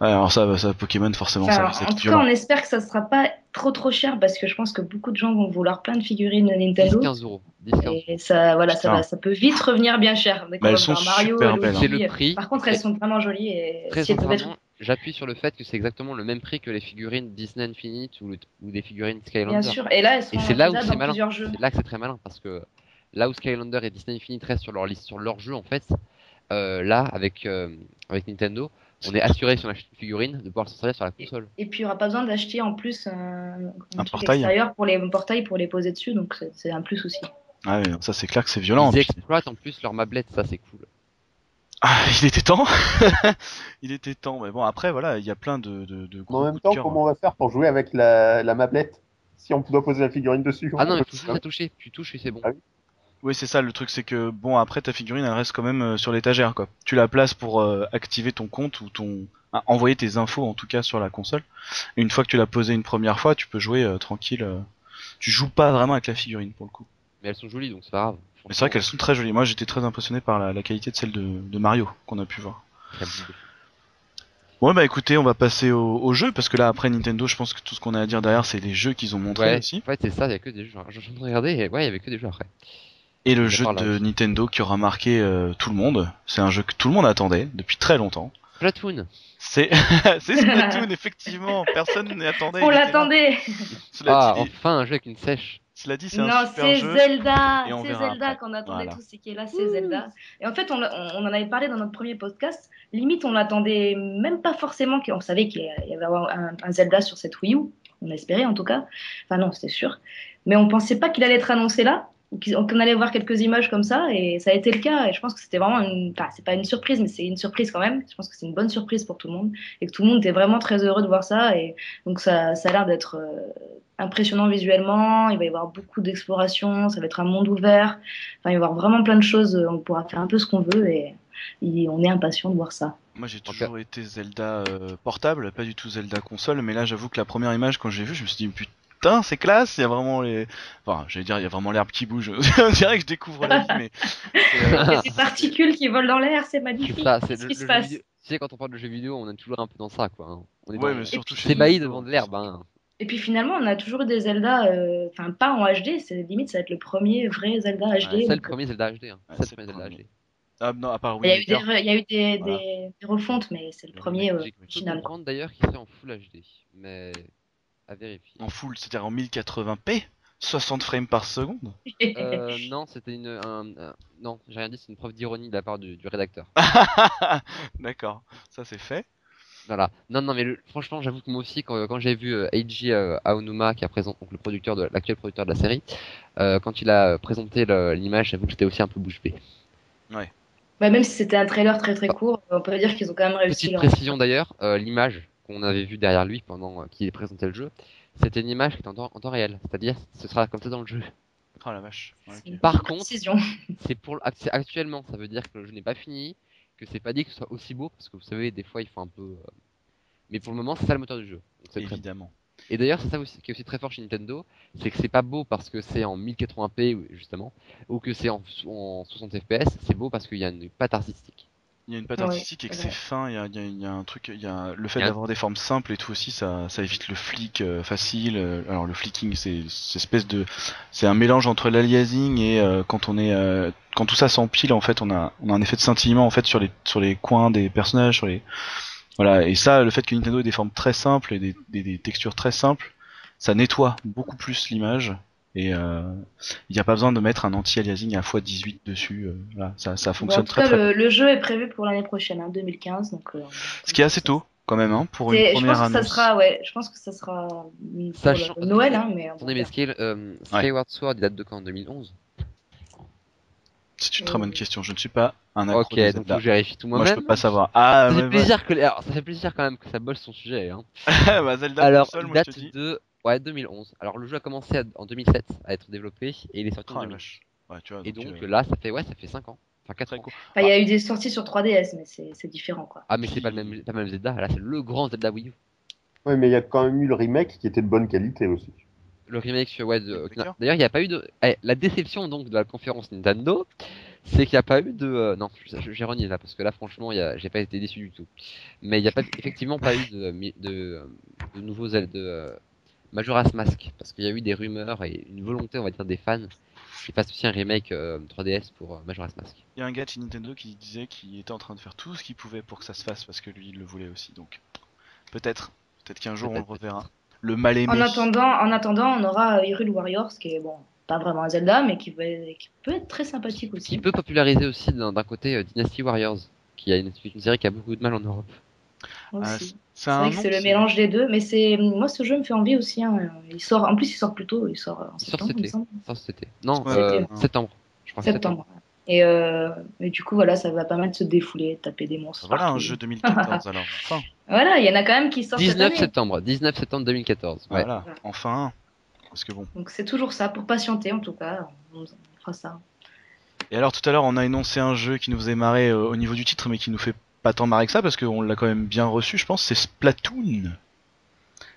Ouais, alors ça, ça Pokémon forcément, Enfin, ça en tout cas, on espère que ça sera pas trop trop cher parce que je pense que beaucoup de gens vont vouloir plein de figurines Nintendo. 10-15 euros. 10-15 Et ça, voilà, ça, va, ça peut vite revenir bien cher. Mais elles sont Mario, super belles, hein. C'est le prix. Par contre, elles sont vraiment jolies et Très si elles peuvent être j'appuie sur le fait que c'est exactement le même prix que les figurines Disney Infinite ou, le- ou des figurines Skylander. bien sûr. Et là, elles sont Et c'est là où c'est malin. plusieurs jeux. C'est là que c'est très malin parce que là où Skylander et Disney Infinite restent sur leur liste, sur leur jeu en fait, euh, là avec euh, avec Nintendo, on est assuré sur la figurine de pouvoir s'en servir sur la console. Et puis, il n'y aura pas besoin d'acheter en plus un, un Un truc portail. extérieur pour les portails pour les poser dessus. Donc, c'est- un plus aussi. Ah ouais, ça c'est clair que c'est violent. Ils exploitent en plus leur mablette, ça c'est cool. Ah, il était temps. il était temps. Mais bon, après voilà, il y a plein de, de, de Mais gros en même de temps, cœur. comment on va faire pour jouer avec la, la mablette si on doit poser la figurine dessus Ah non, juste pas. la toucher, tu touches et c'est bon. Ah Oui, c'est ça. Le truc, c'est que bon, après ta figurine, elle reste quand même euh, sur l'étagère, quoi. Tu la places pour euh, activer ton compte ou ton ah, envoyer tes infos en tout cas sur la console. Et une fois que tu l'as posée une première fois, tu peux jouer euh, tranquille. euh. Tu joues pas vraiment avec la figurine pour le coup. Mais elles sont jolies donc c'est pas grave. Mais c'est vrai qu'elles sont très jolies. Moi, j'étais très impressionné par la, la qualité de celle de, de Mario qu'on a pu voir. Ouais, bah écoutez, on va passer au, au jeu parce que là, après Nintendo, je pense que tout ce qu'on a à dire derrière, c'est les jeux qu'ils ont montrés Ouais, aussi. en fait c'est ça, il y a que des jeux. Je suis en train de regarder et ouais, il y avait que des jeux après. Et le jeu de. Nintendo qui aura marqué euh, tout le monde. C'est un jeu que tout le monde attendait depuis très longtemps. Splatoon. C'est c'est Splatoon, effectivement. Personne n'y attendait. On l'attendait Ah, enfin un jeu avec une sèche. Cela dit, c'est Non, un super c'est jeu. Zelda C'est Zelda qu'on attendait Voilà. tous, qui est là, c'est Zelda. Et en fait, on, en avait parlé dans notre premier podcast. Limite, on l'attendait même pas forcément. qu'on- On savait qu'il y avait un, un Zelda sur cette Wii U. On espérait en tout cas. Enfin non, c'était sûr. Mais on pensait pas qu'il allait être annoncé là. Qu'on allait voir quelques images comme ça. Et ça a été le cas. Et je pense que c'était vraiment une... Enfin, c'est pas une surprise, mais c'est une surprise quand même. Je pense que c'est une bonne surprise pour tout le monde. Et que tout le monde était vraiment très heureux de voir ça. Et donc ça, ça a l'air d'être... euh, impressionnant visuellement, il va y avoir beaucoup d'exploration, ça va être un monde ouvert, enfin, il va y avoir vraiment plein de choses, on pourra faire un peu ce qu'on veut et, et on est impatient de voir ça. Moi, j'ai toujours été Zelda euh, portable, pas du tout Zelda console. Mais là, j'avoue que la première image, quand j'ai vu, je me suis dit putain, c'est classe. Il y a vraiment les, enfin, j'allais dire, il y a vraiment l'herbe qui bouge. On dirait que je découvre la vie, mais c'est, euh, Et ces particules qui volent dans l'air, c'est magnifique. Ça, c'est Qu'est-ce le, qui le se passe vidéo. Tu sais, quand on parle de jeux vidéo, on est toujours un peu dans ça, quoi. hein. On est Ouais, dans- mais surtout C'est bailli devant de l'herbe, hein. Et puis finalement, on a toujours des Zelda, euh, enfin pas en HD, c'est limite ça va être le premier vrai Zelda HD. c'est le premier Zelda HD. Hein. Ouais, C'est le premier Zelda. HD. Ah non, à part Il y a eu des, re- il y a eu des, Voilà. des- des refontes, mais c'est le premier euh, quoi. comprendre d'ailleurs qu'il serait en Full HD, mais à vérifier. En full, c'est-à-dire en 1080p 60 frames par seconde? Euh, non, c'était une. un- un- non, j'ai rien dit, c'est une preuve d'ironie de la part du, du rédacteur. D'accord, ça c'est fait. Voilà. Non, non, mais le- franchement, j'avoue que moi aussi, quand, quand j'ai vu euh, Eiji euh, Aonuma, qui est présent, donc le producteur de l'actuel producteur de la série, euh, quand il a présenté le- l'image, j'avoue que j'étais aussi un peu bouche bée. Bah, même si c'était un trailer très très court, on peut dire qu'ils ont quand même réussi Petite leur. précision d'ailleurs, euh, l'image qu'on avait vue derrière lui pendant euh, qu'il présentait le jeu, c'était une image qui est en temps, en temps réel, c'est-à-dire ce sera comme ça dans le jeu. Oh la vache. Ouais, Par contre, c'est pour c'est actuellement, ça veut dire que le jeu n'est pas fini, que c'est pas dit que ce soit aussi beau, parce que vous savez, des fois il faut un peu. euh, Mais pour le moment, c'est ça le moteur du jeu. Donc, c'est très Évidemment. Et d'ailleurs, c'est ça aussi, qui est aussi très fort chez Nintendo, c'est que c'est pas beau parce que c'est en 1080p ou- justement, ou que c'est en, en 60 fps, c'est beau parce qu'il y a une patte artistique. Il y a une patte Ouais, artistique et que c'est fin, il y a, il y a- il y a un truc, il y a le fait d'avoir des formes simples et tout aussi, ça, ça évite le flick euh, facile. euh, Alors le flicking, c'est c'est espèce de, c'est un mélange entre l'aliasing et euh, quand on est, euh, quand tout ça s'empile en fait, on a, on a un effet de scintillement en fait sur les, sur les coins des personnages, sur les, voilà. Et ça, le fait que Nintendo ait des formes très simples et des, des, des textures très simples, ça nettoie beaucoup plus l'image. Et euh, il n'y a pas besoin de mettre un anti-aliasing à x18 dessus. euh, voilà, ça, ça Bon, en fonctionne tout très cas, très bien. le, le jeu est prévu pour l'année prochaine, hein, 2015. Donc, euh, Ce qui est assez tôt, quand même, hein, pour une c'est- je première pense que ça annonce. sera, ouais, je pense que ça sera mm, pour le- Noël, hein, mais Attendez, mais. Scale, euh, Skyward Sword, il date de quand 2011 C'est une très bonne question. Je ne suis pas un accro Ok, de donc je vérifie tout Moi, je moi-même. peux pas savoir. Ah, ça, fait plaisir que alors, ça fait plaisir quand même que ça bosse son sujet. Hein. bah, Zelda Alors, il moi, je date te dis. de ouais, 2011. Alors, le jeu a commencé à- en 2007 à être développé et il est sorti Oh, en la 2000. vache. Ouais, tu vois, Et donc euh, là, ça fait ouais, ça fait 5 ans. Enfin 4 très ans. Enfin, il y a eu des sorties sur 3DS, mais c'est c'est différent, quoi. Ah, mais c'est pas le même, pas le même Zelda. Là, c'est le grand Zelda Wii U. Oui, mais il y a quand même eu le remake qui était de bonne qualité aussi. Le remake sur ouais, de... D'ailleurs, il n'y a pas eu de. Eh, la déception donc de la conférence Nintendo, c'est qu'il n'y a pas eu de. euh, Non, renié là parce que là, franchement, il y a... j'ai pas été déçu du tout. Mais il n'y a pas effectivement pas eu de, de, de, de nouveaux Zelda. Euh, Majora's Mask parce qu'il y a eu des rumeurs et une volonté, on va dire, des fans qui fassent aussi un remake euh, 3DS pour euh, Majora's Mask. Il y a un gars de chez Nintendo qui disait qu'il était en train de faire tout ce qu'il pouvait pour que ça se fasse parce que lui, il le voulait aussi. Donc, peut-être. Peut-être qu'un jour, on le Peut-être, reverra. Le mal aimé. En attendant, en attendant, on aura euh, Hyrule Warriors, qui est bon, pas vraiment un Zelda, mais qui, qui peut être très sympathique Qui aussi. peut populariser aussi d'un d'un côté euh, Dynasty Warriors, qui a une, une série qui a beaucoup de mal en Europe. Ah, c'est vrai que c'est le mélange des deux, mais c'est moi ce jeu me fait envie aussi. hein. Il sort, en plus il sort plus tôt, il sort en Il sort septembre, cet été. Non, euh, septembre. Je crois que c'est septembre. Et, euh, et du coup voilà, ça va pas mal se défouler, taper des monstres. Voilà partout. un jeu 2014 alors. Enfin, Voilà, il y en a quand même qui sortent cette 19 année. septembre, 19 septembre 2014. Ouais. voilà. Enfin. Parce que bon. Donc c'est toujours ça, pour patienter en tout cas, on, on fera ça. Et alors tout à l'heure on a énoncé un jeu qui nous faisait marrer euh, au niveau du titre mais qui nous fait pas tant marrer que ça parce qu'on l'a quand même bien reçu je pense, c'est Splatoon.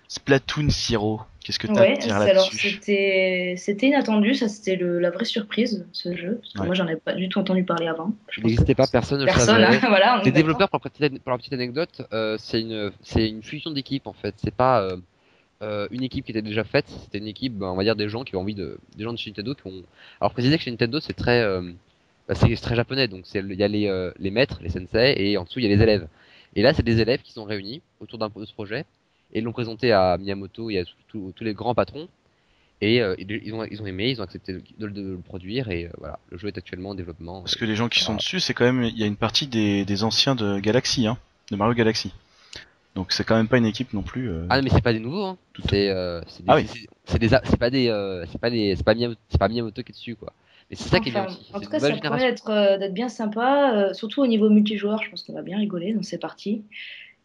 Splatoon Zero. Qu'est-ce que t'as Ouais, à dire c'est- alors là-dessus c'était c'était inattendu, ça c'était le- la vraie surprise ce jeu, parce que Ouais. moi j'en ai pas du tout entendu parler avant. Je Il n'existait pas, personne ne le personne, savait. hein, voilà. Les développeurs, pour la petite, pour la petite anecdote, euh, c'est une, fusion d'équipes en fait. C'est pas euh, euh, une équipe qui était déjà faite, c'était une équipe, ben, on va dire des gens qui ont envie de, des gens de chez Nintendo qui ont. Alors préciser que chez Nintendo c'est très, euh, bah, c'est très japonais, donc il y a les, euh, les maîtres, les sensei, et en dessous il y a les élèves. Et là c'est des élèves qui sont réunis autour d'un de ce projet et l'ont présenté à Miyamoto et à tous- les grands patrons. Et euh, ils, ont, ils ont aimé, ils ont accepté de, de- de le produire et euh, voilà, le jeu est actuellement en développement. Parce que les gens qui sont dessus, c'est quand même, il y a une partie des, des anciens de Galaxy, hein, de Mario Galaxy. Donc c'est quand même pas une équipe non plus. euh, Ah non, mais c'est pas des nouveaux, hein. C'est des, Ah oui. c'est- pas des, c'est pas pas Miyamoto qui est dessus quoi. Mais c'est ça qui est bien aussi. En tout cas, ça promet d'être euh, d'être bien sympa, euh, surtout au niveau multijoueur. Je pense qu'on va bien rigoler dans ces parties.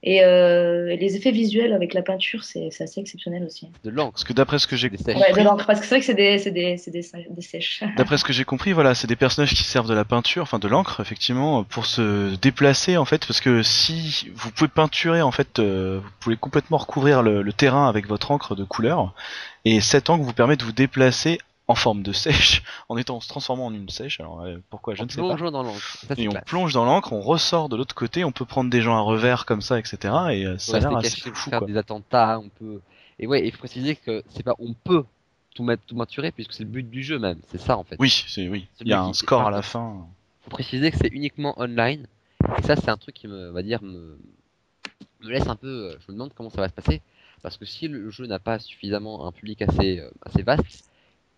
Et euh, les effets visuels avec la peinture, c'est c'est assez exceptionnel aussi. de l'encre. Parce que d'après ce que j'ai Des sèches. Ouais, de compris, l'encre, parce que c'est vrai que c'est des, c'est des, c'est des, des sèches. d'après ce que j'ai compris, voilà, c'est des personnages qui servent de la peinture, enfin de l'encre effectivement, pour se déplacer en fait, parce que si vous pouvez peinturer en fait, euh, vous pouvez complètement recouvrir le, le terrain avec votre encre de couleur, et cet encre vous permet de vous déplacer en forme de sèche, en étant en se transformant en une sèche. Alors euh, pourquoi je ne sais pas. dans l'encre. Et on classe. plonge dans l'encre, on ressort de l'autre côté, on peut prendre des gens à revers comme ça, etc. Et euh, ça a l'air assez caché fou faire quoi. des attentats, on peut. Et ouais, il faut préciser que c'est pas on peut tout mettre tout maturer puisque c'est le but du jeu même, c'est ça en fait. Oui, c'est oui. Il y a un score à la fin. faut préciser que c'est uniquement online. Et ça, c'est un truc qui me, va dire, me, me laisse un peu. euh, Je me demande comment ça va se passer. Parce que si le jeu n'a pas suffisamment un public assez, assez vaste,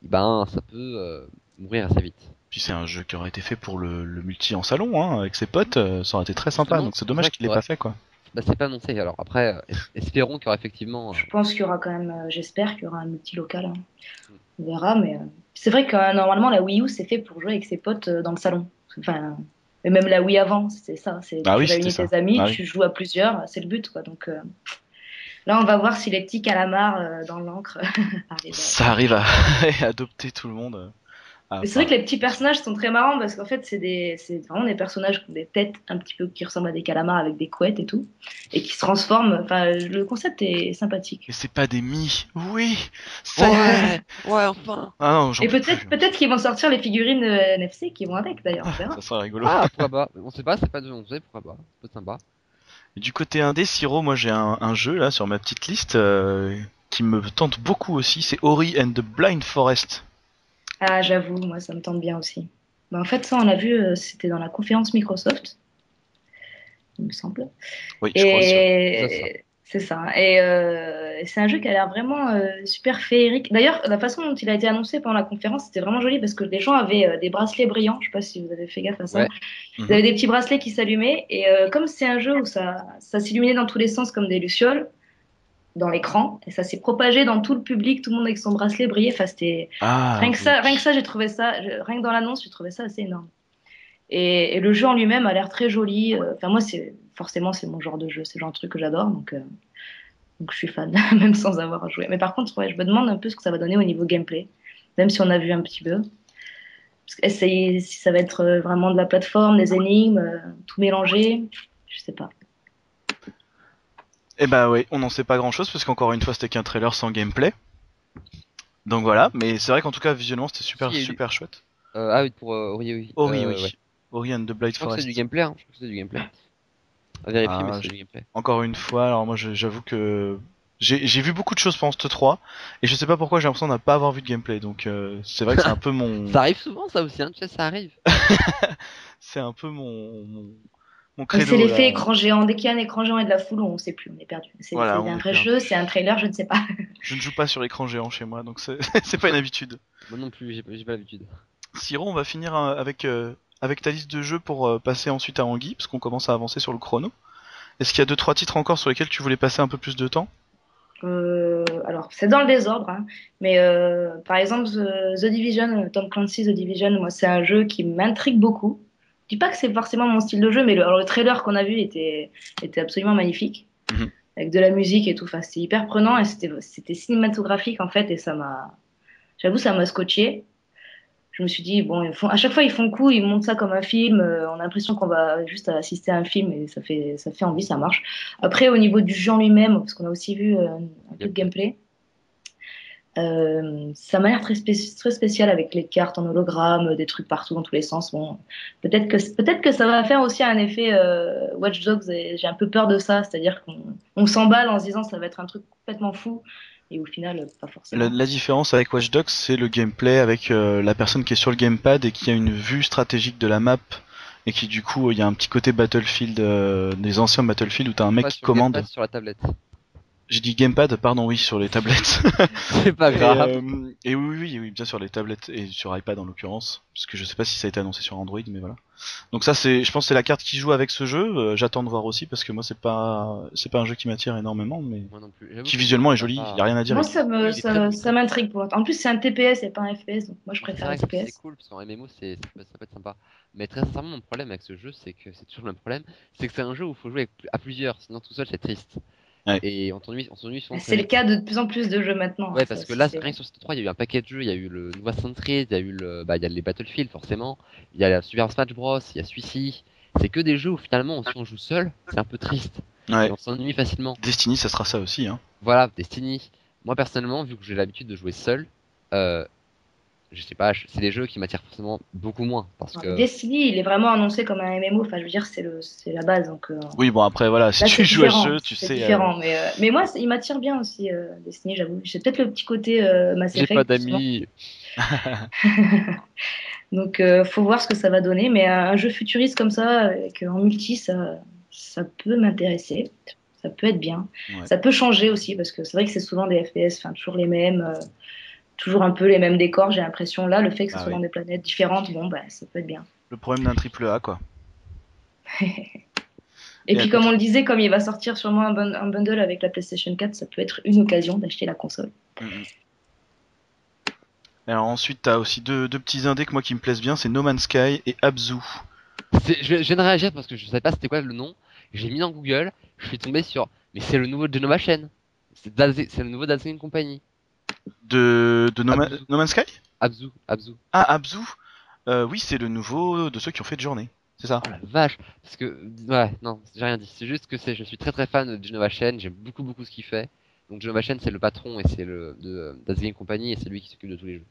ben, ça peut euh, mourir assez vite. Puis c'est un jeu qui aurait été fait pour le, le multi en salon, hein, avec ses potes, euh, ça aurait été très sympa. Donc c'est dommage qu'il l'ait pas fait quoi. Bah, c'est pas annoncé. Alors après, euh, es- espérons qu'il y aura effectivement. Je pense qu'il y aura quand même, euh, j'espère qu'il y aura un multi-local. hein. On verra, mais euh, c'est vrai que euh, normalement la Wii U c'est fait pour jouer avec ses potes dans le salon. Enfin, et même la Wii avant, c'est ça. C'est Ah tu oui, réunis tes amis, Ah oui. tu joues à plusieurs, c'est le but quoi. Donc euh, là, on va voir si les petits calamars euh, dans l'encre arrivent. Ça arrive à adopter tout le monde. euh, c'est vrai que les petits personnages sont très marrants parce qu'en fait, c'est des, c'est vraiment des personnages qui ont des têtes un petit peu qui ressemblent à des calamars avec des couettes et tout, et qui se transforment. Enfin, le concept est sympathique. Mais c'est pas des mi. Oui. Est. ouais, enfin. Ah non, j'en Et peut-être, qu'ils vont sortir les figurines euh, NFC qui vont avec d'ailleurs. Ça serait rigolo. Ah, pourquoi pas On sait pas, c'est pas de on sait, pourquoi pas. C'est sympa. Du côté indé, Siro, moi j'ai un, un jeu là sur ma petite liste euh, qui me tente beaucoup aussi, c'est Ori and the Blind Forest. Ah, j'avoue, moi ça me tente bien aussi. Bah, en fait, ça, on l'a vu, euh, c'était dans la conférence Microsoft, il me semble. Oui, je crois. Et c'est ça. Et euh, c'est un jeu qui a l'air vraiment euh, super féerique. D'ailleurs, la façon dont il a été annoncé pendant la conférence, c'était vraiment joli parce que les gens avaient euh, des bracelets brillants. Je sais pas si vous avez fait gaffe à ça. Ouais. Vous Mhm. avez des petits bracelets qui s'allumaient. Et comme c'est un jeu où ça, ça s'illuminait dans tous les sens comme des lucioles dans l'écran, et ça s'est propagé dans tout le public, tout le monde avec son bracelet brillait. Enfin, c'était Ah, rien que ça, rien que ça, j'ai trouvé ça, rien que dans l'annonce, j'ai trouvé ça assez énorme. Et, et le jeu en lui-même a l'air très joli. Enfin, moi, c'est forcément c'est mon genre de jeu, c'est le genre de truc que j'adore, donc euh, donc je suis fan, même sans avoir joué. Mais par contre, ouais, je me demande un peu ce que ça va donner au niveau gameplay, même si on a vu un petit peu. Essayer si ça va être euh, vraiment de la plateforme, des énigmes, euh, tout mélangé, je sais pas. Eh bah oui, on n'en sait pas grand chose parce qu'encore une fois c'était qu'un trailer sans gameplay. Donc voilà, mais c'est vrai qu'en tout cas visuellement c'était super Si, eu- super chouette. Euh, ah oui, pour euh, Ori, oui. Ori, Euh, oui. ouais. Ori and the Je crois que c'est Forest. du gameplay, hein. Je crois que c'est du gameplay. À vérifier, Ah, mais gameplay. Encore une fois, alors moi j'avoue que j'ai vu beaucoup de choses pendant ce 3 et je sais pas pourquoi j'ai l'impression de ne pas avoir vu de gameplay donc euh, c'est vrai que c'est un peu mon Ça arrive souvent, ça aussi, hein. Tu sais, ça arrive. c'est un peu mon mon, mon Mais credo. C'est l'effet écran géant. Dès qu'il y a un écran géant et de la foule, on sait plus, on est perdu. C'est Voilà, un vrai jeu, c'est un trailer, je ne sais pas. Je ne joue pas sur l'écran géant chez moi donc c'est pas une habitude. Moi non plus, j'ai pas pas l'habitude. Siro, on va finir euh, avec euh, avec ta liste de jeux pour euh, passer ensuite à Anguille parce qu'on commence à avancer sur le chrono. Est-ce qu'il y a deux trois titres encore sur lesquels tu voulais passer un peu plus de temps? Euh, alors, c'est dans le désordre, hein, mais euh, par exemple, The, The Division, Tom Clancy The Division, moi, c'est un jeu qui m'intrigue beaucoup. Je dis pas que c'est forcément mon style de jeu, mais le, alors, le trailer qu'on a vu était, était absolument magnifique, Mhm. avec de la musique et tout. Enfin, c'était hyper prenant et c'était c'était cinématographique en fait, et ça m'a, j'avoue, ça m'a scotché. Je me suis dit, bon, ils font, à chaque fois, ils font le coup, ils montent ça comme un film. euh, on a l'impression qu'on va juste assister à un film et ça fait, ça fait envie, ça marche. Après, au niveau du jeu en lui-même, parce qu'on a aussi vu euh, un peu de gameplay, euh, ça m'a l'air très, spé- très spécial avec les cartes en hologramme, des trucs partout dans tous les sens. Bon, peut-être que, peut-être que ça va faire aussi un effet euh, Watch Dogs et j'ai un peu peur de ça, c'est-à-dire qu'on on s'emballe en se disant ça va être un truc complètement fou et au final, pas forcément. la, la différence avec Watch Dogs, c'est le gameplay avec euh, la personne qui est sur le gamepad et qui a une vue stratégique de la map et qui du coup il y a un petit côté Battlefield euh, des anciens Battlefield où t'as un mec Pas qui sur commande. gamepad, sur la tablette. J'ai dit gamepad, pardon, oui, sur les tablettes. C'est pas Et, grave. euh, et oui, oui, oui, bien sur les tablettes et sur iPad en l'occurrence, parce que je sais pas si ça a été annoncé sur Android, mais voilà. Donc ça, c'est, je pense, que c'est la carte qui joue avec ce jeu. Euh, J'attends de voir aussi parce que moi, c'est pas, c'est pas un jeu qui m'attire énormément, mais Moi non plus. J'avoue qui visuellement est joli. pas- Y a rien à dire. Moi, ça me, il ça, m'intrigue pour. En plus, c'est un TPS et pas un FPS, donc moi, je préfère un que c'est TPS. cool parce qu'en MMO c'est ça peut, être sympa. Mais très sincèrement mon problème avec ce jeu c'est que c'est toujours le même problème, c'est que c'est un jeu où il faut jouer à plusieurs, sinon tout seul c'est triste. Ouais. Et on s'ennuie, on s'ennuie C'est le cas de plus en plus de jeux maintenant. Ouais parce que là c'est- rien que sur cette 3 il y a eu un paquet de jeux, il y a eu le nouveau Assassin's Creed, il y a eu le bah il y a les Battlefield forcément, il y a la Super Smash Bros, il y a celui-ci. C'est que des jeux où finalement si on joue seul, c'est un peu triste. Ouais. Et on s'ennuie facilement. Destiny, ça sera ça aussi, hein. Voilà, Destiny. Moi personnellement, vu que j'ai l'habitude de jouer seul, euh, je sais pas, c'est des jeux qui m'attirent forcément beaucoup moins parce que Destiny, il est vraiment annoncé comme un MMO. Enfin, je veux dire, c'est le, c'est la base. Donc, euh, Oui, bon après voilà, si là, tu c'est joues à différent, ce jeu, tu sais. euh, différent. Mais, euh, mais moi, il m'attire bien aussi, euh, Destiny, j'avoue. J'ai peut-être le petit côté euh, Mass j'ai Effect. pas justement. d'amis. Donc, euh, faut voir ce que ça va donner. Mais un, jeu futuriste comme ça, avec, en multi, ça, ça peut m'intéresser. Ça peut être bien. Ouais. Ça peut changer aussi, parce que c'est vrai que c'est souvent des FPS, enfin, toujours les mêmes, euh, toujours un peu les mêmes décors, j'ai l'impression. Là, le fait que ce Ah soit oui. dans des planètes différentes, bon, bah, ça peut être bien. Le problème d'un triple A quoi. Et, Et puis, comme on le disait, comme il va sortir sûrement un, bun- un bundle avec la PlayStation 4, ça peut être une occasion d'acheter la console. Mhm. Alors ensuite, t'as aussi deux, deux petits indés que moi qui me plaisent bien, c'est No Man's Sky et Abzu. Je, je viens de réagir parce que je savais pas c'était quoi le nom. J'ai mis dans Google, je suis tombé sur. Mais c'est le nouveau Genova Chain. C'est le nouveau Dalzing Company. De, de no, Ma- Abzu. No Man's Sky? Abzu, Abzu. Ah, Abzu Euh, Oui, c'est le nouveau de ceux qui ont fait de journée. C'est ça? Oh la vache. Parce que, ouais, non, j'ai rien dit. C'est juste que je suis très très fan de Genova Chain. J'aime beaucoup beaucoup ce qu'il fait. Donc Genova Chain, c'est le patron et c'est le de Company et c'est lui qui s'occupe de tous les jeux.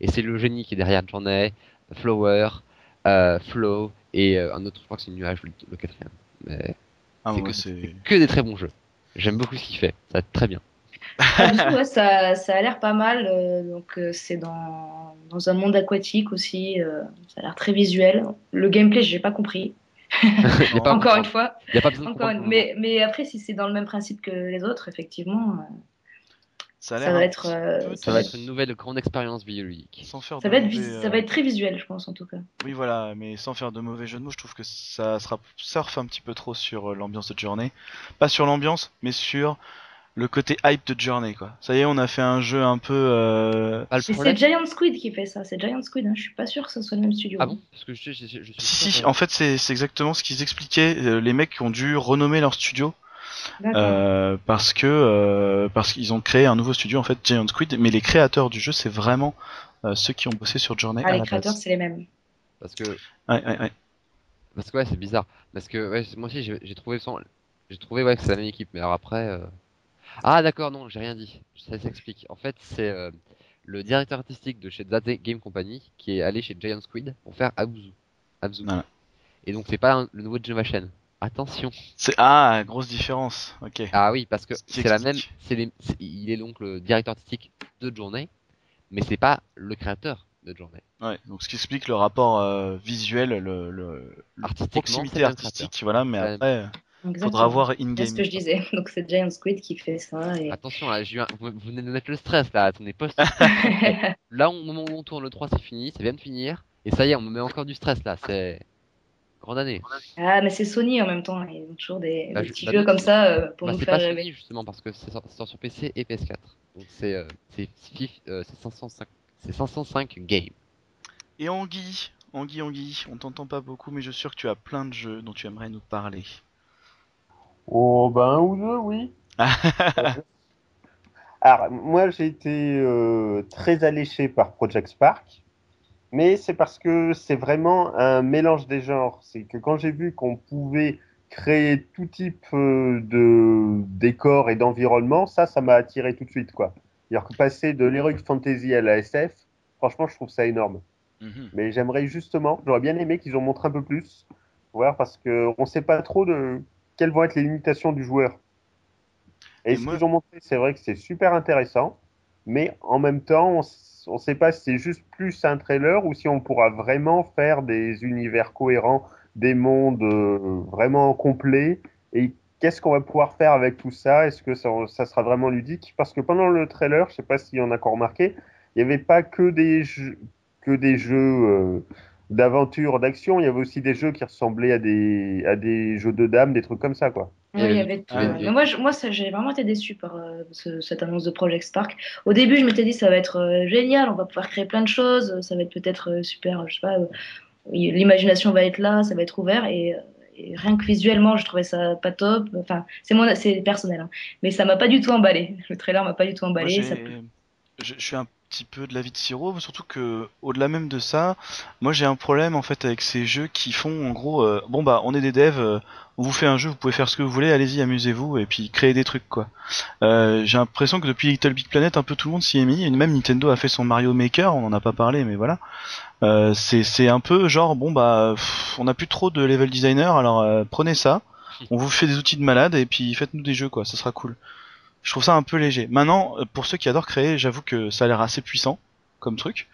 Et c'est le génie qui est derrière Journey, Flower, euh, Flow et euh, un autre, je crois que c'est Nuage le, le quatrième. Mais Ah, c'est ouais, que, que des très bons jeux. J'aime beaucoup ce qu'il fait. Ça va être très bien. Abzu, ouais, ça, ça a l'air pas mal. euh, donc, euh, c'est dans, dans un monde aquatique aussi. euh, ça a l'air très visuel. Le gameplay, j'ai pas compris. Encore une fois. il y a pas Encore une- mais, mais après, si c'est dans le même principe que les autres, effectivement, euh, Ça a ça l'air va être, euh, Ça va être une nouvelle grande expérience vidéoludique. Sans faire ça va, être, mauvais, ça va être très visuel, je pense, en tout cas. Oui, voilà, mais sans faire de mauvais jeu de mots, je trouve que ça sera surfe un petit peu trop sur l'ambiance de Journey. Pas sur l'ambiance, mais sur le côté hype de Journey, quoi. Ça y est, on a fait un jeu un peu. euh, problème. c'est Giant Squid qui fait ça. C'est Giant Squid. Hein. Je suis pas sûr que ce soit le même studio. Ah bon? Parce que je, je, je, je suis Si, en fait, c'est c'est exactement ce qu'ils expliquaient. euh, les mecs qui ont dû renommer leur studio euh, parce que euh, parce qu'ils ont créé un nouveau studio en fait, Giant Squid. Mais les créateurs du jeu, c'est vraiment euh, ceux qui ont bossé sur Journey ah, à les la créateurs, c'est les mêmes. Parce que, Ouais, ouais, ouais. parce que ouais, c'est bizarre. Parce que ouais, moi aussi, j'ai trouvé j'ai trouvé ouais que c'est la même équipe. Mais alors après, euh, ah d'accord, non, j'ai rien dit. Ça s'explique. En fait, c'est euh, le directeur artistique de chez Zate Game Company qui est allé chez Giant Squid pour faire Abzu. Abzu. Voilà. Et donc c'est pas un- le nouveau Genova Chain. Attention. C'est ah, grosse différence. Ok. Ah oui, parce que c'est la même. C'est les- il est donc le directeur artistique de Journey, mais c'est pas le créateur de Journey. Ouais, donc ce qui explique le rapport euh, visuel, le, le, proximité artistique, voilà, mais après, Exactement. faudra voir C'est in-game. ce que je disais. Donc, c'est Giant Squid qui fait ça. Et... Attention, là, vous vous venez de mettre le stress là, attendez pas. là, au moment où on tourne le 3, c'est fini, ça vient de finir, et ça y est, on me met encore du stress là, c'est. Grande année. ah, mais c'est Sony en même temps. Ils ont toujours des, Bah, des petits bah, jeux comme ça euh, pour Bah, nous c'est faire pas rêver. Sony justement parce que c'est sort- c'est sort sur PC et PS4. Donc c'est euh, c'est fif- euh, c'est 505 c'est 505 games. Et Anguille, Anguille, Anguille, on t'entend pas beaucoup, mais je suis sûr que tu as plein de jeux dont tu aimerais nous parler. Oh, ben un ou deux, oui. Alors, moi, j'ai été euh, très alléché par Project Spark, mais c'est parce que c'est vraiment un mélange des genres. C'est que quand j'ai vu qu'on pouvait créer tout type euh, de décor et d'environnement, ça, ça m'a attiré tout de suite, quoi. C'est-à-dire que passer de l'heroic fantasy à la SF, franchement, je trouve ça énorme. Mhm. Mais j'aimerais justement, j'aurais bien aimé qu'ils en montrent un peu plus, voir parce que on sait pas trop de quelles vont être les limitations du joueur. Et, Et ce moi- qu'ils ont montré, c'est vrai que c'est super intéressant, mais en même temps, on ne sait pas si c'est juste plus un trailer ou si on pourra vraiment faire des univers cohérents, des mondes euh, vraiment complets. Et qu'est-ce qu'on va pouvoir faire avec tout ça? Est-ce que ça, ça sera vraiment ludique? Parce que pendant le trailer, je sais pas si on a encore remarqué, il n'y avait pas que des jeux, que des jeux euh, d'aventure, d'action. Il y avait aussi des jeux qui ressemblaient à des, à des jeux de dames, des trucs comme ça, quoi. Oui, Et il y le- avait tout. Ah, ouais. et- Mais moi, je- moi ça, j'ai vraiment été déçu par euh, ce- cette annonce de Project Spark. Au début, je m'étais dit ça va être euh, génial, on va pouvoir créer plein de choses, ça va être peut-être euh, super, je sais pas, euh, l'imagination va être là, ça va être ouvert et, et rien que visuellement, je trouvais ça pas top. Enfin, c'est mon, c'est personnel, hein. mais ça m'a pas du tout emballé. Le trailer m'a pas du tout emballé. ça- je, je suis un petit peu de la vie de Siro, surtout que au-delà même de ça, moi j'ai un problème en fait avec ces jeux qui font en gros, euh, bon bah on est des devs, euh, on vous fait un jeu, vous pouvez faire ce que vous voulez, allez-y amusez-vous et puis créer des trucs quoi. Euh, j'ai l'impression que depuis Little Big Planet, un peu tout le monde s'y est mis, et même Nintendo a fait son Mario Maker, on en a pas parlé mais voilà. C'est c'est un peu genre bon bah pff, on a plus trop de level designer, alors prenez ça, on vous fait des outils de malade et puis faites-nous des jeux quoi, ça sera cool. Je trouve ça un peu léger. Maintenant, euh, pour ceux qui adorent créer, j'avoue que ça a l'air assez puissant comme truc.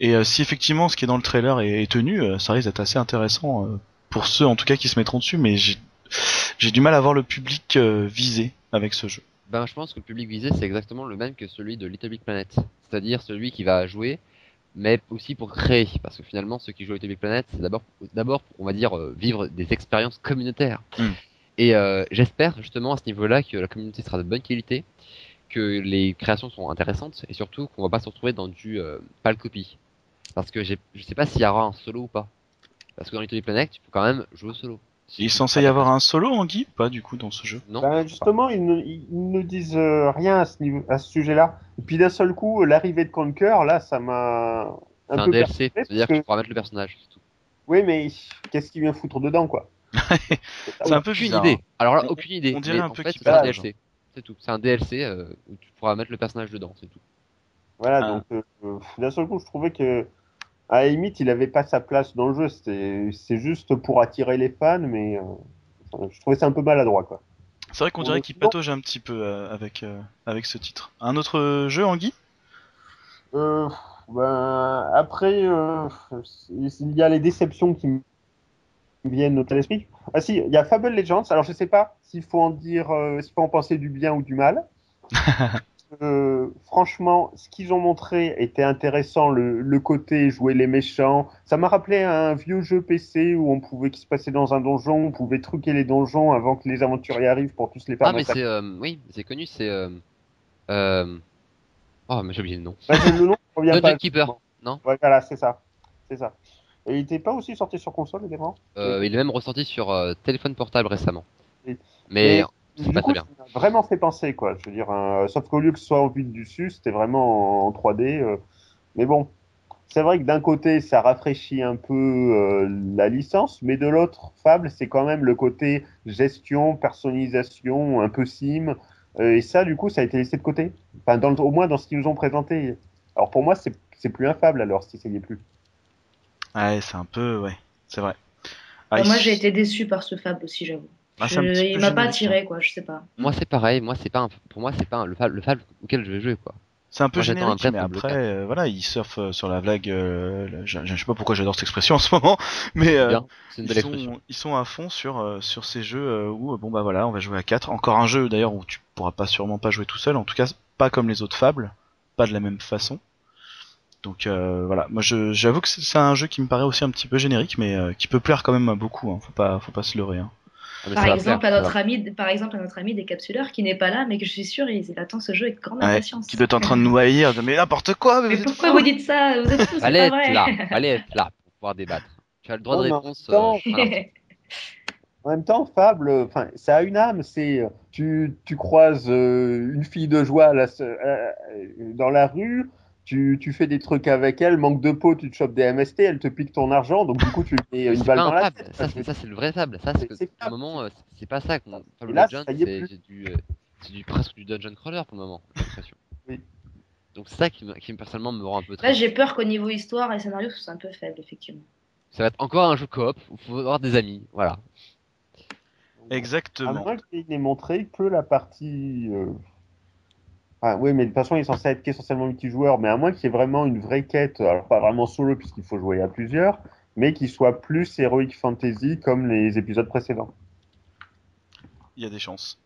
Et euh, si effectivement ce qui est dans le trailer est, est tenu, euh, ça risque d'être assez intéressant euh, pour ceux en tout cas qui se mettront dessus. Mais j'ai du mal à voir le public visé avec ce jeu. Ben, je pense que le public visé, c'est exactement le même que celui de Little Big Planet. C'est-à-dire celui qui va jouer, mais aussi pour créer. Parce que finalement, ceux qui jouent à Little Big Planet, c'est d'abord, d'abord, on va dire, vivre des expériences communautaires. Mm. Et euh, j'espère justement à ce niveau-là que la communauté sera de bonne qualité, que les créations sont intéressantes, et surtout qu'on va pas se retrouver dans du euh, pâle copie. Parce que j'ai- je sais pas s'il y aura un solo ou pas. Parce que dans Little Planet, tu peux quand même jouer au solo. Si Il est censé y avoir un solo en Guy Pas du coup dans ce jeu? Non Ben, justement, ils ne, ils ne disent euh, rien à ce, niveau, à ce sujet-là. Et puis d'un seul coup, l'arrivée de Conker, là, ça m'a C'est un un peu DLC, c'est-à-dire parce que tu pourras mettre le personnage, c'est tout. Oui, mais qu'est-ce qu'il vient foutre dedans, quoi? C'est un peu Aucune bizarre. idée. Alors là, aucune idée. on dirait mais un en peu fait, qu'il c'est un. DLC. C'est tout. C'est un DLC euh, où tu pourras mettre le personnage dedans, c'est tout. Voilà, Ah. donc euh, d'un seul coup, je trouvais que à la limite, il avait pas sa place dans le jeu. C'est juste pour attirer les fans, mais euh, je trouvais ça un peu maladroit, quoi. C'est vrai qu'on dirait qu'il patauge un petit peu euh, avec euh, avec ce titre. Un autre jeu Euh, ben, après, euh, il y a les déceptions qui me viennent au l'esprit. Ah si, il y a Fable Legends. Alors je sais pas s'il faut en dire, euh, s'il faut en penser du bien ou du mal. Euh, franchement, ce qu'ils ont montré était intéressant. Le, le côté jouer les méchants, ça m'a rappelé un vieux jeu PC où on pouvait qui se passait dans un donjon, on pouvait truquer les donjons avant que les aventuriers arrivent pour tous les faire Ah, mais c'est. euh, oui, c'est connu, c'est. Euh, Oh, mais j'ai oublié le nom. Bah, le nom revient pas. Keeper, non? Voilà, c'est ça, c'est ça. Et il n'était pas aussi sorti sur console également. Euh, Il est même ressorti sur euh, téléphone portable récemment. Oui. Mais c'est pas coup, très bien. ça m'a vraiment fait penser, quoi. Je veux dire, sauf qu'au lieu que ce soit en vue du dessus, c'était vraiment en 3D. euh. Mais bon, c'est vrai que d'un côté, ça rafraîchit un peu la licence, mais de l'autre, Fable, c'est quand même le côté gestion, personnalisation, un peu sim. Et ça, du coup, ça a été laissé de côté. Enfin, dans le- au moins dans ce qu'ils nous ont présenté. Alors pour moi, c'est plus un Fable alors, si ça y est plus. Ouais, c'est un peu ouais, c'est vrai. Ah, Bah, moi, il- j'ai été déçu par ce Fable aussi, j'avoue. Ah, Je- un il m'a pas attiré, quoi, je sais pas. Moi, c'est pareil. Moi, c'est pas un... Pour moi, c'est pas un- le, fable, le fable auquel je vais jouer, quoi. C'est un peu Moi, j'attends un générique, vrai mais Fable après, euh, voilà, il surfe euh, sur la vague. euh, le- je, je sais pas pourquoi j'adore cette expression en ce moment, mais euh, Bien. Ils, sont, ils sont à fond sur sur ces jeux où bon bah voilà, on va jouer à 4 Encore un jeu d'ailleurs où tu pourras pas sûrement pas jouer tout seul. En tout cas, pas comme les autres fables, pas de la même façon. Donc euh, voilà, moi j'avoue que c'est un jeu qui me paraît aussi un petit peu générique, mais euh, qui peut plaire quand même à beaucoup. Hein. Faut pas faut pas se leurrer. Hein. Ah, Par exemple, plaire, à notre ami, par exemple, à notre ami des capsuleurs qui n'est pas là, mais que je suis sûr, il, il attend ce jeu avec grande Ouais, impatience. qui doit être en train de nous haïr, de mais n'importe quoi. Mais, Mais vous êtes pourquoi vous dites ça Vous êtes Allez pas être vrai. là. Allez être là pour pouvoir débattre. Tu as le droit de réponse. même temps- euh. En même temps, Fable, enfin, ça a une âme. C'est tu, tu croises euh, une fille de joie là, euh, dans la rue, tu, tu fais des trucs avec elle, manque de peau, tu te chopes des MST, elle te pique ton argent, donc du coup tu lui mets une balle pas dans un la fable. tête. Ça, c'est ça, c'est le vrai fable. Ça, c'est le moment, euh, c'est pas ça. qu'on- Fable là, est c'est du, euh, c'est du presque du dungeon crawler pour le moment. j'ai l'impression. Oui. Donc c'est ça qui, me- qui me personnellement me rend un peu Là, triste. j'ai peur qu'au niveau histoire et scénario, ce soit un peu faible, effectivement. Ça va être encore un jeu coop. Il faut avoir des amis. Voilà. À Exactement. moins qu'il n'ait montré que la partie. euh, Ah, oui, mais de toute façon, il est censé être qu'essentiellement multijoueur, mais à moins qu'il y ait vraiment une vraie quête, alors pas vraiment solo puisqu'il faut jouer à plusieurs, mais qu'il soit plus Heroic Fantasy comme les épisodes précédents. Il y a des chances.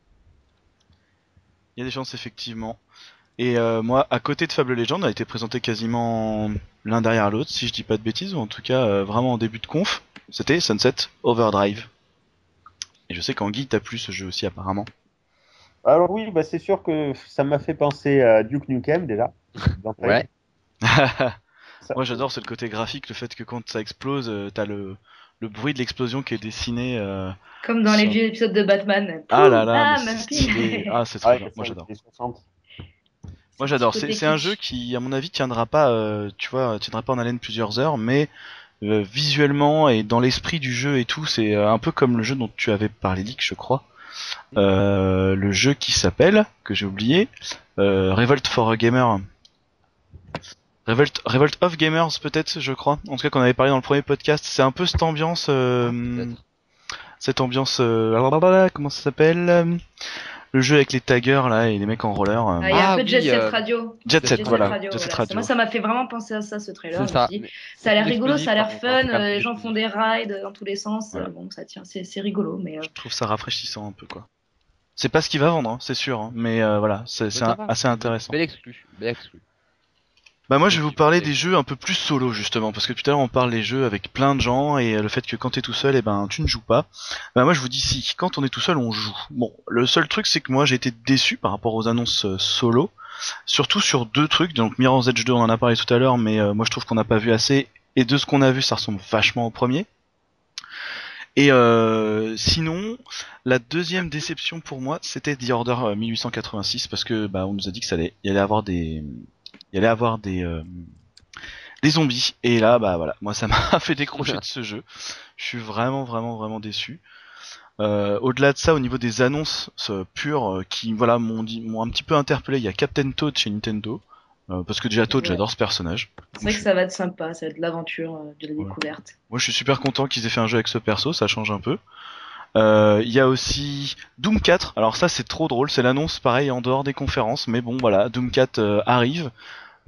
Il y a des chances effectivement. Et euh, moi, à côté de Fable Legend, a été présenté quasiment l'un derrière l'autre, si je dis pas de bêtises, ou en tout cas euh, vraiment en début de conf. C'était Sunset Overdrive. Et je sais qu'en Guy t'as plu ce jeu aussi apparemment. Alors oui, bah, c'est sûr que ça m'a fait penser à Duke Nukem déjà. Ouais. Ça- Moi j'adore c'est le côté graphique, le fait que quand ça explose, euh, t'as le, le bruit de l'explosion qui est dessiné. euh, Comme dans les vieux épisodes de Batman. Ah là là, Ah, c'est. Ah c'est trop bien, ça, moi j'adore. les 60. Moi j'adore. C'est un jeu qui, à mon avis, tiendra pas, euh, tu vois, tiendra pas en haleine plusieurs heures, mais euh, visuellement et dans l'esprit du jeu et tout, c'est un peu comme le jeu dont tu avais parlé, Lick, je crois. Euh, le jeu qui s'appelle, que j'ai oublié, euh, Revolt for a Gamer. Revolt, Revolt of Gamers peut-être, je crois. En tout cas, qu'on avait parlé dans le premier podcast. C'est un peu cette ambiance, euh, Peut-être. cette ambiance, comment ça s'appelle? Le jeu avec les taggers là et les mecs en roller. euh. Ah, il y a Ah un peu de Jet oui, Set euh, Radio. Jet Set, voilà. Radio, Jet Set voilà. Radio. Moi, ça m'a fait vraiment penser à ça, ce trailer. Ça. Ça a l'air rigolo, ça a l'air fun. euh, Les gens font des rides dans tous les sens. Ouais. euh, Bon, ça tient, c'est c'est rigolo, mais euh, Je trouve ça rafraîchissant un peu quoi. C'est pas ce qu'il va vendre, hein, c'est sûr, hein, mais euh, voilà, c'est assez intéressant. Bel exclu. Bel exclu. Bah moi je vais vous parler des jeux un peu plus solo justement, parce que tout à l'heure on parle des jeux avec plein de gens et euh, le fait que quand t'es tout seul, et ben tu ne joues pas. Bah moi je vous dis si, quand on est tout seul on joue. Bon, le seul truc c'est que moi j'ai été déçu par rapport aux annonces euh, solo, surtout sur deux trucs. Donc Mirror's Edge 2 on en a parlé tout à l'heure, mais euh, moi je trouve qu'on n'a pas vu assez et de ce qu'on a vu ça ressemble vachement au premier. Et euh, sinon, la deuxième déception pour moi, c'était The Order euh, 1886 parce que bah on nous a dit que ça allait, y allait avoir des, il y allait avoir des, euh, des zombies. Et là, bah voilà, moi ça m'a fait décrocher de ce jeu. Je suis vraiment, vraiment, vraiment déçu. Euh, Au-delà de ça, au niveau des annonces euh, pures qui, voilà, m'ont dit, m'ont un petit peu interpellé. Il y a Captain Toad chez Nintendo. euh, parce que déjà Toad, Ouais. j'adore ce personnage. c'est vrai que ça va être sympa. Ça va être de l'aventure, de la Ouais. découverte. Moi, je suis super content qu'ils aient fait un jeu avec ce perso, ça change un peu. Euh, Il y a aussi Doom 4. Alors ça, c'est trop drôle. C'est l'annonce, pareil, en dehors des conférences. Mais bon, voilà, Doom 4 euh, arrive.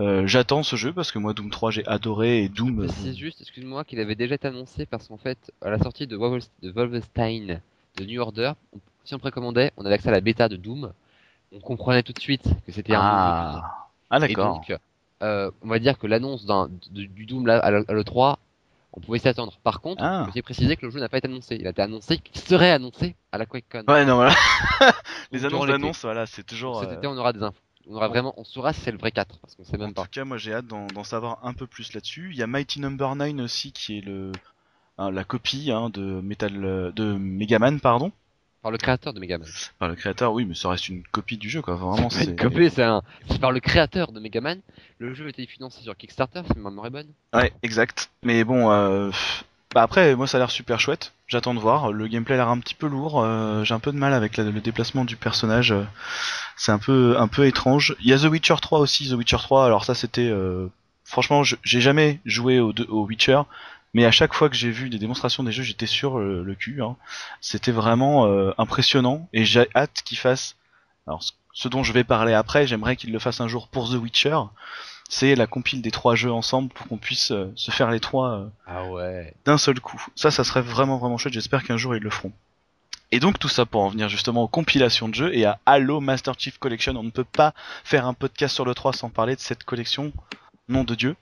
Euh, J'attends ce jeu parce que moi, Doom 3, j'ai adoré et Doom. C'est juste, excuse-moi, qu'il avait déjà été annoncé parce qu'en fait, à la sortie de, de Wolfenstein de New Order, on- si on précommandait, on avait accès à la bêta de Doom. On comprenait tout de suite que c'était un. Ah, ah d'accord. euh, on va dire que l'annonce du Doom à l'E3, on pouvait s'y attendre. Par contre, Ah. j'ai précisé que le jeu n'a pas été annoncé. Il a été annoncé qu'il serait annoncé à la QuakeCon. Ouais, non, voilà. Les annonces d'annonces, voilà, c'est toujours. Cet euh, été, on aura des infos. On aura vraiment, on saura si c'est le vrai 4, parce qu'on sait En même pas. tout cas, moi j'ai hâte d'en savoir un peu plus là-dessus. Il y a Mighty Number 9 aussi qui est le hein, la copie hein, de Metal euh, de Megaman pardon. Par le créateur de Megaman. Par le créateur, oui, mais ça reste une copie du jeu quoi. Vraiment, C'est c'est. copé, c'est un, c'est par le créateur de Megaman. Le jeu a été financé sur Kickstarter, si ma mémoire est bonne. Ouais, exact. Mais bon, euh, bah après, moi ça a l'air super chouette. J'attends de voir. Le gameplay a l'air un petit peu lourd. euh, J'ai un peu de mal avec la- le déplacement du personnage. euh, C'est un peu un peu étrange. Il y a The Witcher 3 aussi. The Witcher 3. Alors ça, c'était euh, franchement, j'ai jamais joué au, au Witcher. Mais à chaque fois que j'ai vu des démonstrations des jeux, j'étais sur le, le cul. hein. C'était vraiment euh, impressionnant et j'ai hâte qu'il fasse. Alors, ce- dont je vais parler après, j'aimerais qu'il le fasse un jour pour The Witcher. C'est la compile des trois jeux ensemble pour qu'on puisse euh, se faire les trois euh, Ah ouais. d'un seul coup. Ça, ça serait vraiment vraiment chouette. J'espère qu'un jour ils le feront. Et donc tout ça pour en venir justement aux compilations de jeux et à Halo Master Chief Collection. On ne peut pas faire un podcast sur le 3 sans parler de cette collection. Nom de Dieu.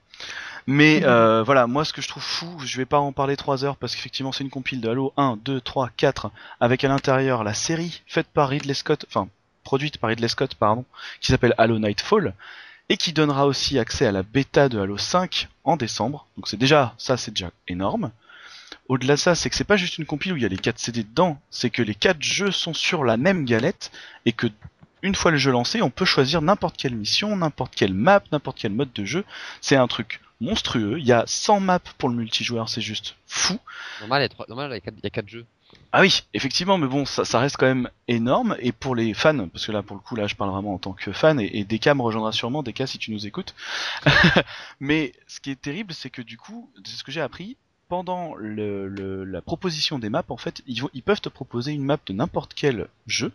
Mais euh, voilà, moi ce que je trouve fou, je vais pas en parler 3 heures parce qu'effectivement c'est une compile de Halo 1, 2, 3, 4 avec à l'intérieur la série faite par Ridley Scott, enfin produite par Ridley Scott pardon, qui s'appelle Halo Nightfall et qui donnera aussi accès à la bêta de Halo 5 en décembre. Donc c'est déjà ça c'est déjà énorme. Au-delà de ça, c'est que c'est pas juste une compile où il y a les 4 CD dedans, c'est que les 4 jeux sont sur la même galette et que une fois le jeu lancé, on peut choisir n'importe quelle mission, n'importe quelle map, n'importe quel mode de jeu. C'est un truc monstrueux. Il y a 100 maps pour le multijoueur, c'est juste fou. Normal, il y a, trois- normal, il y a quatre- il y a quatre jeux. Ah oui, effectivement, mais bon, ça, ça reste quand même énorme. Et pour les fans, parce que là, pour le coup, là, je parle vraiment en tant que fan, et, et Deka me rejoindra sûrement, Deka, si tu nous écoutes. mais ce qui est terrible, c'est que du coup, c'est ce que j'ai appris, pendant le, le- la proposition des maps, en fait, ils, ils peuvent te proposer une map de n'importe quel jeu.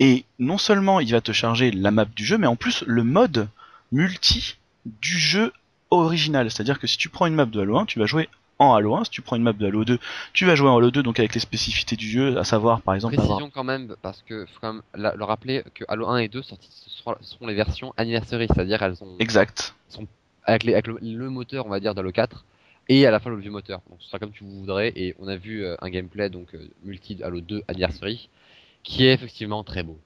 Et non seulement il va te charger la map du jeu, mais en plus le mode multi du jeu original. C'est-à-dire que si tu prends une map de Halo 1, tu vas jouer en Halo 1. Si tu prends une map de Halo 2, tu vas jouer en Halo 2, donc avec les spécificités du jeu, à savoir par exemple avoir... Précision quand même, parce que faut quand même la- le rappeler que Halo 1 et 2 sortis, ce seront, les versions anniversary, c'est-à-dire elles ont Exact. avec, les- avec le, le moteur, on va dire, d'Halo 4 et à la fin le vieux moteur. Donc ce sera comme tu voudrais et on a vu euh, un gameplay donc euh, multi Halo 2 anniversary qui est effectivement très beau.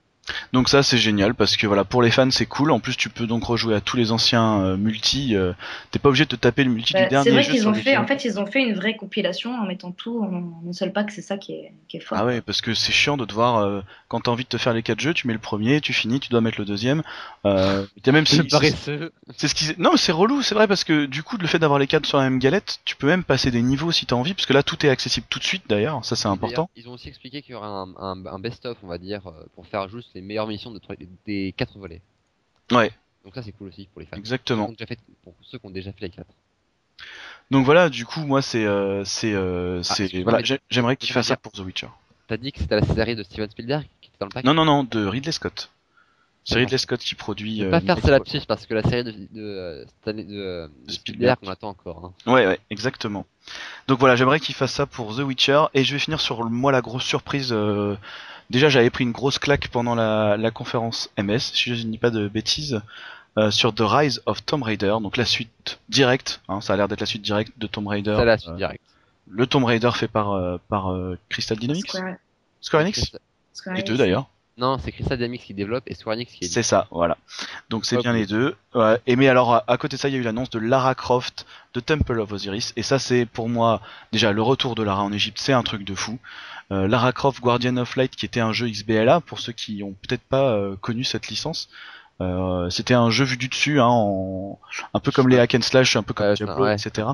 Donc ça c'est génial parce que voilà pour les fans c'est cool. En plus tu peux donc rejouer à tous les anciens euh, multi. euh, T'es pas obligé de te taper le multi Bah, du dernier c'est vrai jeu qu'ils ont fait, films. en fait, ils ont fait une vraie compilation en mettant tout en un seul pack. C'est ça qui est, qui est fort. Ah ouais parce que c'est chiant de devoir euh, quand t'as envie de te faire les quatre jeux tu mets le premier tu finis tu dois mettre le deuxième. Euh, même C'est c'est- ce qui non mais c'est relou c'est vrai parce que du coup le fait d'avoir les quatre sur la même galette tu peux même passer des niveaux si t'as envie parce que là tout est accessible tout de suite d'ailleurs ça c'est important. Ils ont aussi expliqué qu'il y aura un, un- un best-of, on va dire, euh, pour faire juste les meilleures missions de, des quatre volets. Ouais Donc ça c'est cool aussi pour les fans. exactement. Ceux qui ont déjà fait- pour ceux qui ont déjà fait les quatre. Donc voilà du coup moi c'est euh, c'est euh, c'est voilà j'ai- j'aimerais qu'il fasse ça pour The Witcher. T'as dit que c'était la série de Steven Spielberg qui était dans le pack Non non non de Ridley Scott. C'est D'accord. Ridley Scott qui produit. Euh, pas faire ce lapsus parce que la série de, de, euh, cette année- de, euh, de Spielberg. On attend encore. Hein. Ouais, ouais, exactement. Donc voilà, j'aimerais qu'il fasse ça pour The Witcher. Et je vais finir sur moi la grosse surprise. euh, Déjà, j'avais pris une grosse claque pendant la, la conférence MS, si je ne dis pas de bêtises, euh, sur The Rise of Tomb Raider. Donc la suite directe, hein, ça a l'air d'être la suite directe de Tomb Raider. C'est la suite Euh, directe. le Tomb Raider fait par, euh, par euh, Crystal Dynamics? Square, Square Enix? Square Les deux d'ailleurs. Non, c'est Crystal Dynamics qui développe et Square Enix qui est. C'est ça, voilà. Donc c'est bien les deux. Ouais. Et mais alors à, à côté de ça, il y a eu l'annonce de Lara Croft de Temple of Osiris. Et ça c'est pour moi déjà le retour de Lara en Égypte, c'est un truc de fou. Euh, Lara Croft Guardian of Light qui était un jeu XBLA pour ceux qui ont peut-être pas euh, connu cette licence. Euh, c'était un jeu vu du dessus, hein, en... un peu comme les hack and slash, un peu comme Ouais, Diablo, ouais. etc.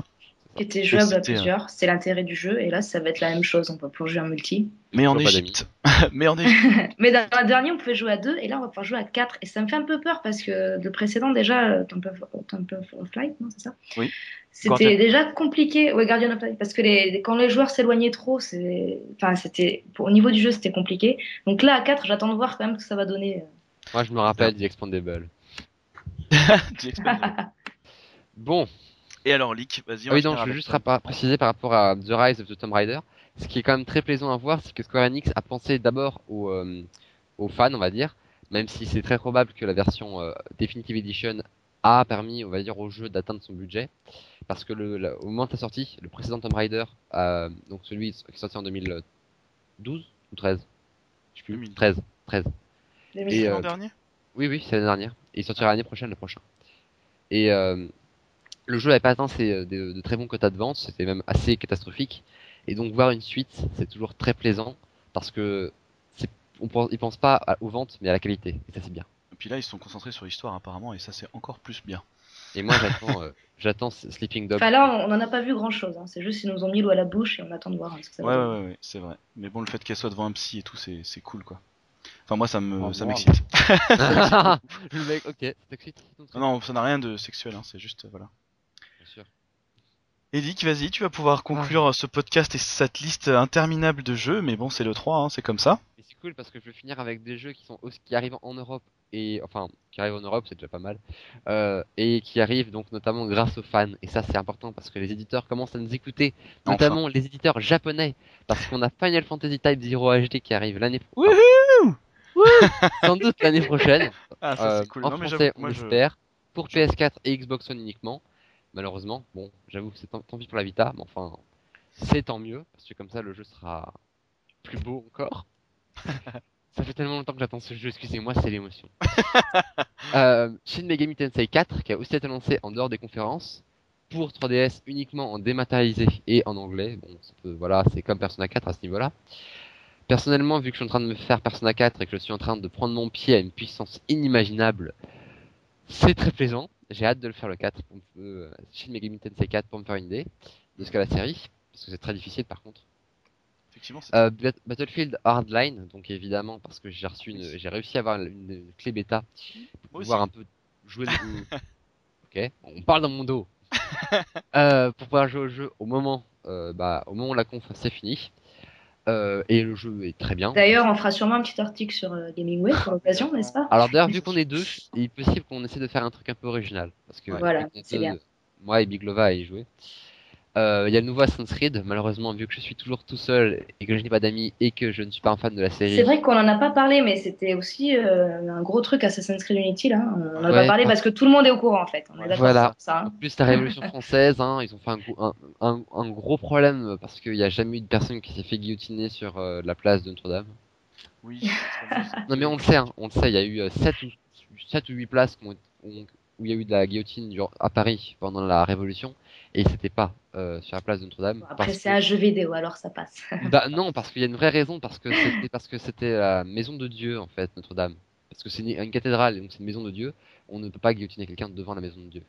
Qui était jouable à plusieurs. C'est l'intérêt du jeu. Et là, ça va être la même chose. On peut plonger en multi. Mais en Égypte. mais en Égypte. Mais dans la dernière, on pouvait jouer à deux. Et là, on va pouvoir jouer à quatre. Et ça me fait un peu peur parce que le précédent, déjà, euh, Temple of, Temple of Light, non, c'est ça? Oui. C'était Guardian. déjà compliqué. Ouais, Guardian of Light. Parce que les, quand les joueurs s'éloignaient trop. Enfin, c'était. pour- Au niveau du jeu, c'était compliqué. Donc là, à quatre, j'attends de voir quand même ce que ça va donner. Moi, je me rappelle The Expandable. The Expandable. Bon, Et alors, Leak, vas-y. on Ah oui, non, je veux juste préciser par rapport à The Rise of the Tomb Raider. Ce qui est quand même très plaisant à voir, c'est que Square Enix a pensé d'abord aux, euh, aux fans, on va dire, même si c'est très probable que la version euh, Definitive Edition a permis, on va dire, au jeu d'atteindre son budget. Parce que le, au moment de sa sortie, le précédent Tomb Raider, euh, donc celui qui est sorti en 2012 ou 13 Je sais plus, 2012. 13. 13. Et, L'an euh, dernier Oui, oui, c'est l'année dernière. Et il sortira l'année prochaine, le prochain. Et euh, le jeu n'avait pas atteint ses, euh, de, de très bons quotas de vente, c'était même assez catastrophique. Et donc voir une suite, c'est toujours très plaisant parce que on pense, ils pensent pas à- aux ventes, mais à la qualité. Et ça c'est bien. Et puis là, ils se sont concentrés sur l'histoire apparemment, et ça c'est encore plus bien. Et moi j'attends, euh, j'attends Sleeping Dog. Enfin, là, on n'en a pas vu grand chose. C'est juste qu'ils nous ont mis l'eau à la bouche et on attend de voir hein, ce que ça Ouais, va ouais, ouais, ouais, c'est vrai. Mais bon, le fait qu'elle soit devant un psy et tout, c'est c'est cool quoi. Enfin, moi, ça me Oh, ça wow. m'excite. le mec, ok, non, ça n'a rien de sexuel, hein, c'est juste, euh, voilà. Edic, vas-y, tu vas pouvoir conclure ce podcast et cette liste interminable de jeux, mais bon, c'est le 3, hein, c'est comme ça. Et c'est cool parce que je vais finir avec des jeux qui sont aussi- qui arrivent en Europe et enfin qui arrivent en Europe c'est déjà pas mal euh, et qui arrivent donc notamment grâce aux fans et ça c'est important parce que les éditeurs commencent à nous écouter Enfin. notamment les éditeurs japonais parce qu'on a Final Fantasy Type 0 HD qui arrive l'année Wouhou prochaine sans doute l'année prochaine Ah, ça euh, c'est cool. en non, français on moi je. l'espère pour PS4 et Xbox One uniquement malheureusement bon j'avoue que c'est tant, tant pis pour la Vita mais enfin c'est tant mieux parce que comme ça le jeu sera plus beau encore ça fait tellement longtemps que j'attends ce jeu, excusez-moi, c'est l'émotion. euh, Shin Megami Tensei 4, qui a aussi été lancé en dehors des conférences, pour 3DS uniquement en dématérialisé et en anglais. Bon, ça peut- voilà, c'est comme Persona 4 à ce niveau-là. Personnellement, vu que je suis en train de me faire Persona 4 et que je suis en train de prendre mon pied à une puissance inimaginable, c'est très plaisant. J'ai hâte de le faire le 4, pour me- euh, Shin Megami Tensei 4 pour me faire une idée de ce qu'est la série, parce que c'est très difficile par contre. Effectivement, c'est. Euh, Bat- Battlefield Hardline, donc évidemment parce que j'ai reçu une, j'ai réussi à avoir une, une clé bêta pour Moi aussi. pouvoir un peu jouer. le- ok, on parle dans mon dos. Euh, pour pouvoir jouer au jeu au moment, euh, bah, au moment où la conf c'est fini. Euh, et le jeu est très bien. D'ailleurs, on fera sûrement un petit article sur euh, Gamingway pour l'occasion, n'est-ce pas? Alors d'ailleurs, vu qu'on est deux, il est possible qu'on essaie de faire un truc un peu original, parce que Voilà, c'est bien. moi et Biglova y Euh, Il y a le nouveau Assassin's Creed, malheureusement, vu que je suis toujours tout seul et que je n'ai pas d'amis et que je ne suis pas un fan de la série. C'est vrai qu'on en a pas parlé, mais c'était aussi euh, un gros truc Assassin's Creed Unity là. On en a Ouais, pas parlé parce- que tout le monde est au courant en fait. On est d'accord Voilà. ça. hein. En plus, la Révolution française, hein, ils ont fait un, gros- un, un- un gros problème parce qu'il n'y a jamais eu de personne qui s'est fait guillotiner sur euh, la place de Notre-Dame. Oui. Non mais on le sait, hein, on le sait, il y a eu 7 ou, 7 ou 8 places où, il y a eu de la guillotine à Paris pendant la Révolution et c'était pas euh, sur la place de Notre-Dame. Après, c'est que- un jeu vidéo, alors ça passe. Bah, non, parce qu'il y a une vraie raison, parce que c'était parce que c'était la maison de Dieu en fait, Notre-Dame. Parce que c'est une, une cathédrale, et donc c'est une maison de Dieu. On ne peut pas guillotiner quelqu'un devant la maison de Dieu.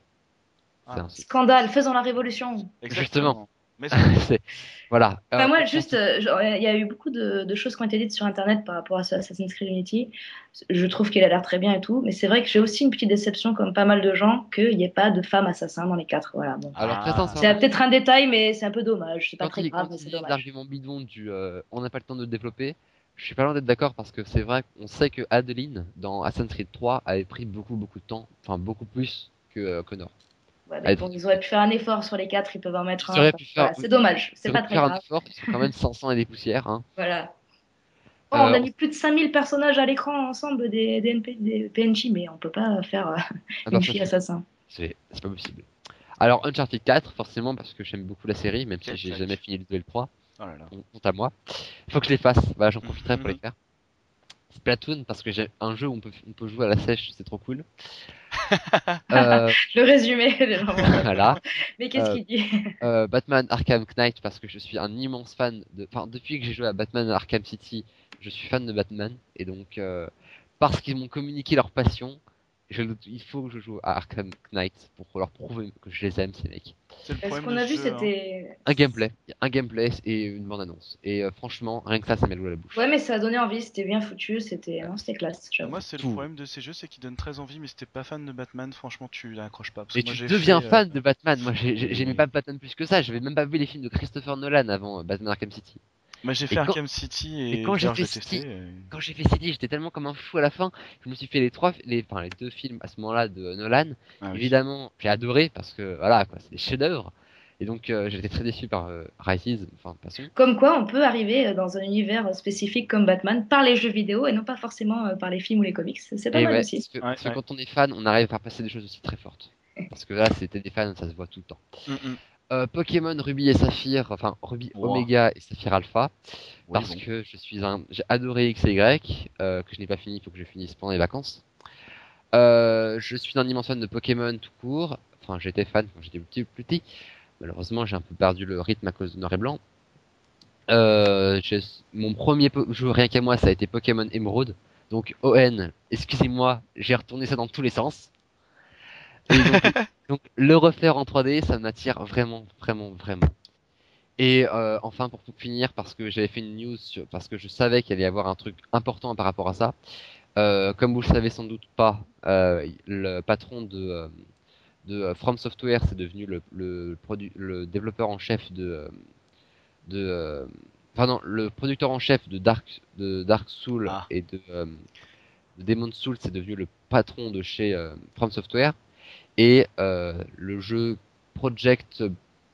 C'est Ah. ainsi. Scandale, faisons la révolution. Justement. Mais voilà. Enfin, Euh, moi, juste, euh, il y a eu beaucoup de, de choses qui ont été dites sur Internet par rapport à ce Assassin's Creed Unity. Je trouve qu'il a l'air très bien et tout, mais c'est vrai que j'ai aussi une petite déception, comme pas mal de gens, qu'il n'y ait pas de femmes assassins dans les quatre. Voilà, bon. Ah. C'est peut-être un détail, mais c'est un peu dommage. C'est pas très grave, mais c'est dommage. l'argument bidon du euh, on n'a pas le temps de le développer, je suis pas loin d'être d'accord parce que c'est vrai qu'on sait que Adeline dans Assassin's Creed 3 avait pris beaucoup beaucoup de temps, enfin beaucoup plus que euh, Connor. Ouais, mais Allez. bon, ils auraient pu faire un effort sur les quatre, ils peuvent en mettre Ils un. voilà, c'est dommage, c'est pas très faire un grave. effort, ils sont quand même 500 et des poussières. Hein. Voilà. Oh, on a mis plus de 5000 personnages à l'écran ensemble des, des, NP des PNJ, mais on peut pas faire euh, Ah une fille assassin. C'est pas possible. Alors Uncharted 4, forcément parce que j'aime beaucoup la série, même si j'ai jamais fini le 2 et le 3, Oh là là. honte à moi. Faut que je les fasse, voilà, j'en profiterai pour les Mhm. faire. Splatoon parce que j'ai un jeu où on peut, on peut jouer à la sèche, c'est trop cool. Euh, Le résumé, voilà. Mais qu'est-ce Euh, qu'il dit Euh, Batman Arkham Knight parce que je suis un immense fan de. Enfin, depuis que j'ai joué à Batman Arkham City, je suis fan de Batman et donc euh, parce qu'ils m'ont communiqué leur passion, je, il faut que je joue à Arkham Knight pour leur prouver que je les aime ces mecs. C'est le Ce problème qu'on a vu, jeu, hein. c'était. Un gameplay, un gameplay et une bande annonce. Et euh, franchement, rien que ça, ça met l'eau à la bouche. Ouais, mais ça a donné envie, c'était bien foutu, c'était non, c'était classe. Moi, c'est le problème de ces jeux, c'est qu'ils donnent très envie, mais si t'es pas fan de Batman, franchement, tu l'accroches pas. Parce moi, tu deviens fait, euh, fan de Batman. Moi, j'ai- j'ai- j'aimais pas Batman plus que ça. J'avais même pas vu les films de Christopher Nolan avant euh, Batman Arkham City. Moi, j'ai fait quand- Arkham City et, et quand j'ai fait. City- et- quand j'ai fait City, j'étais tellement comme un fou à la fin. Je me suis fait les trois, les, enfin les deux films à ce moment-là de Nolan. Ah oui. Évidemment, j'ai adoré parce que voilà, quoi, c'est des chefs-d'œuvre. Et donc, euh, j'étais très déçu par euh, Rises, enfin passons. Comme quoi, on peut arriver euh, dans un univers euh, spécifique comme Batman par les jeux vidéo et non pas forcément euh, par les films ou les comics. C'est pas Et mal ouais, aussi. parce que, Ouais, parce que ouais. quand on est fan, on arrive à faire passer des choses aussi très fortes. Parce que là, c'était des fans, ça se voit tout le temps. Mm, mm. Euh, Pokémon Ruby et Saphir, enfin Ruby Wow. Oméga et Saphir Alpha, Oui, parce bon. que je suis un, j'ai adoré X et Y, euh, que je n'ai pas fini, il faut que je finisse pendant les vacances. Euh, je suis un immense fan de Pokémon tout court. Enfin, j'étais fan quand j'étais petit, plus petit. Malheureusement, j'ai un peu perdu le rythme à cause de Noir et Blanc. Mon premier jeu rien qu'à moi, ça a été Pokémon Emerald. Donc ON, excusez-moi, j'ai retourné ça dans tous les sens. Et donc, donc, le refaire en 3D, ça m'attire vraiment, vraiment, vraiment. Et euh, enfin, pour tout finir, parce que j'avais fait une news, sur- parce que je savais qu'il allait y avoir un truc important par rapport à ça. Euh, comme vous le savez sans doute pas, euh, le patron de, de From Software, c'est devenu le, le, produ- le développeur en chef de, de euh, pardon, le producteur en chef de Dark, de Dark Soul Ah. et de, de Demon's Soul, c'est devenu le patron de chez From Software. Et euh, le jeu Project,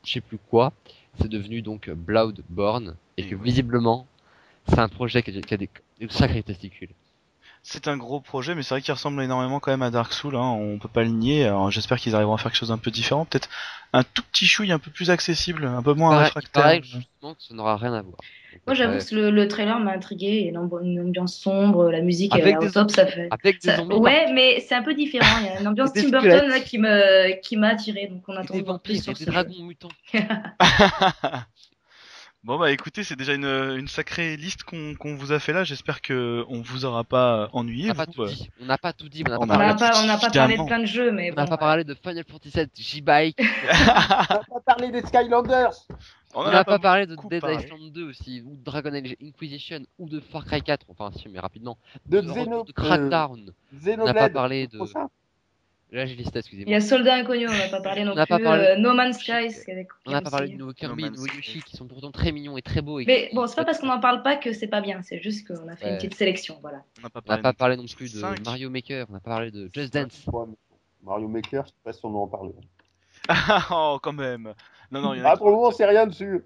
je sais plus quoi, c'est devenu donc Bloodborne et que visiblement, c'est un projet qui a, qui a des, des sacrés testicules. C'est un gros projet, mais c'est vrai qu'il ressemble énormément quand même à Dark Souls. Hein. On peut pas le nier. Alors, j'espère qu'ils arriveront à faire quelque chose un peu différent, peut-être un tout petit chouille un peu plus accessible, un peu moins réfractaire. pareil, justement, que ça n'aura rien à voir. Moi, j'avoue que le, le trailer m'a intrigué. Il y a une, amb- une ambiance sombre, la musique Avec est au top, ça fait. avec des ça- zombies, ouais, mais c'est un peu différent. Il y a une ambiance Tim Burton là, qui me qui m'a attiré, donc on et attend des de voir plus vampires, sur et des ce jeu. dragons mutants. bon bah écoutez, c'est déjà une, une sacrée liste qu'on qu'on vous a fait là. J'espère que on vous aura pas On ennuyé. n'a pas vous, tout euh. dit. On n'a pas tout dit. mais On On n'a On pas, n'a parlé- pas, on n'a pas parlé de plein de jeux, mais on n'a bon, pas parlé de Final Fantasy VII, J-Bike. On va pas parler des Skylanders. On On en n'a pas parlé de beaucoup Dead parlé. Island 2 aussi, ou de Dragon Age Inquisition, ou de Far Cry 4. Enfin, si, mais rapidement. De de, Xeno, de Crackdown. euh, On n'a Xenoblade. pas parlé de. prochain. Là, j'ai listé, Il y excusez-moi. a Soldat Inconnu, on n'a pas parlé non On n'a plus. pas parlé- euh, no Man's Sky, On n'a pas parlé de nouveau Kirby, No de nouveau Man's Yoshi, qui sont pourtant très mignons et très beaux. et Mais bon, c'est pas parce qu'on n'en parle pas que c'est pas bien, c'est juste qu'on a fait Ouais. une petite sélection, voilà. On n'a pas parlé, pas parlé non plus de Cinq. Mario Maker, on n'a pas parlé de Just Dance. Mario Maker, je sais pas si on en parle. oh, quand même. Non, non, il y en a Ah, pour le moment, c'est rien dessus.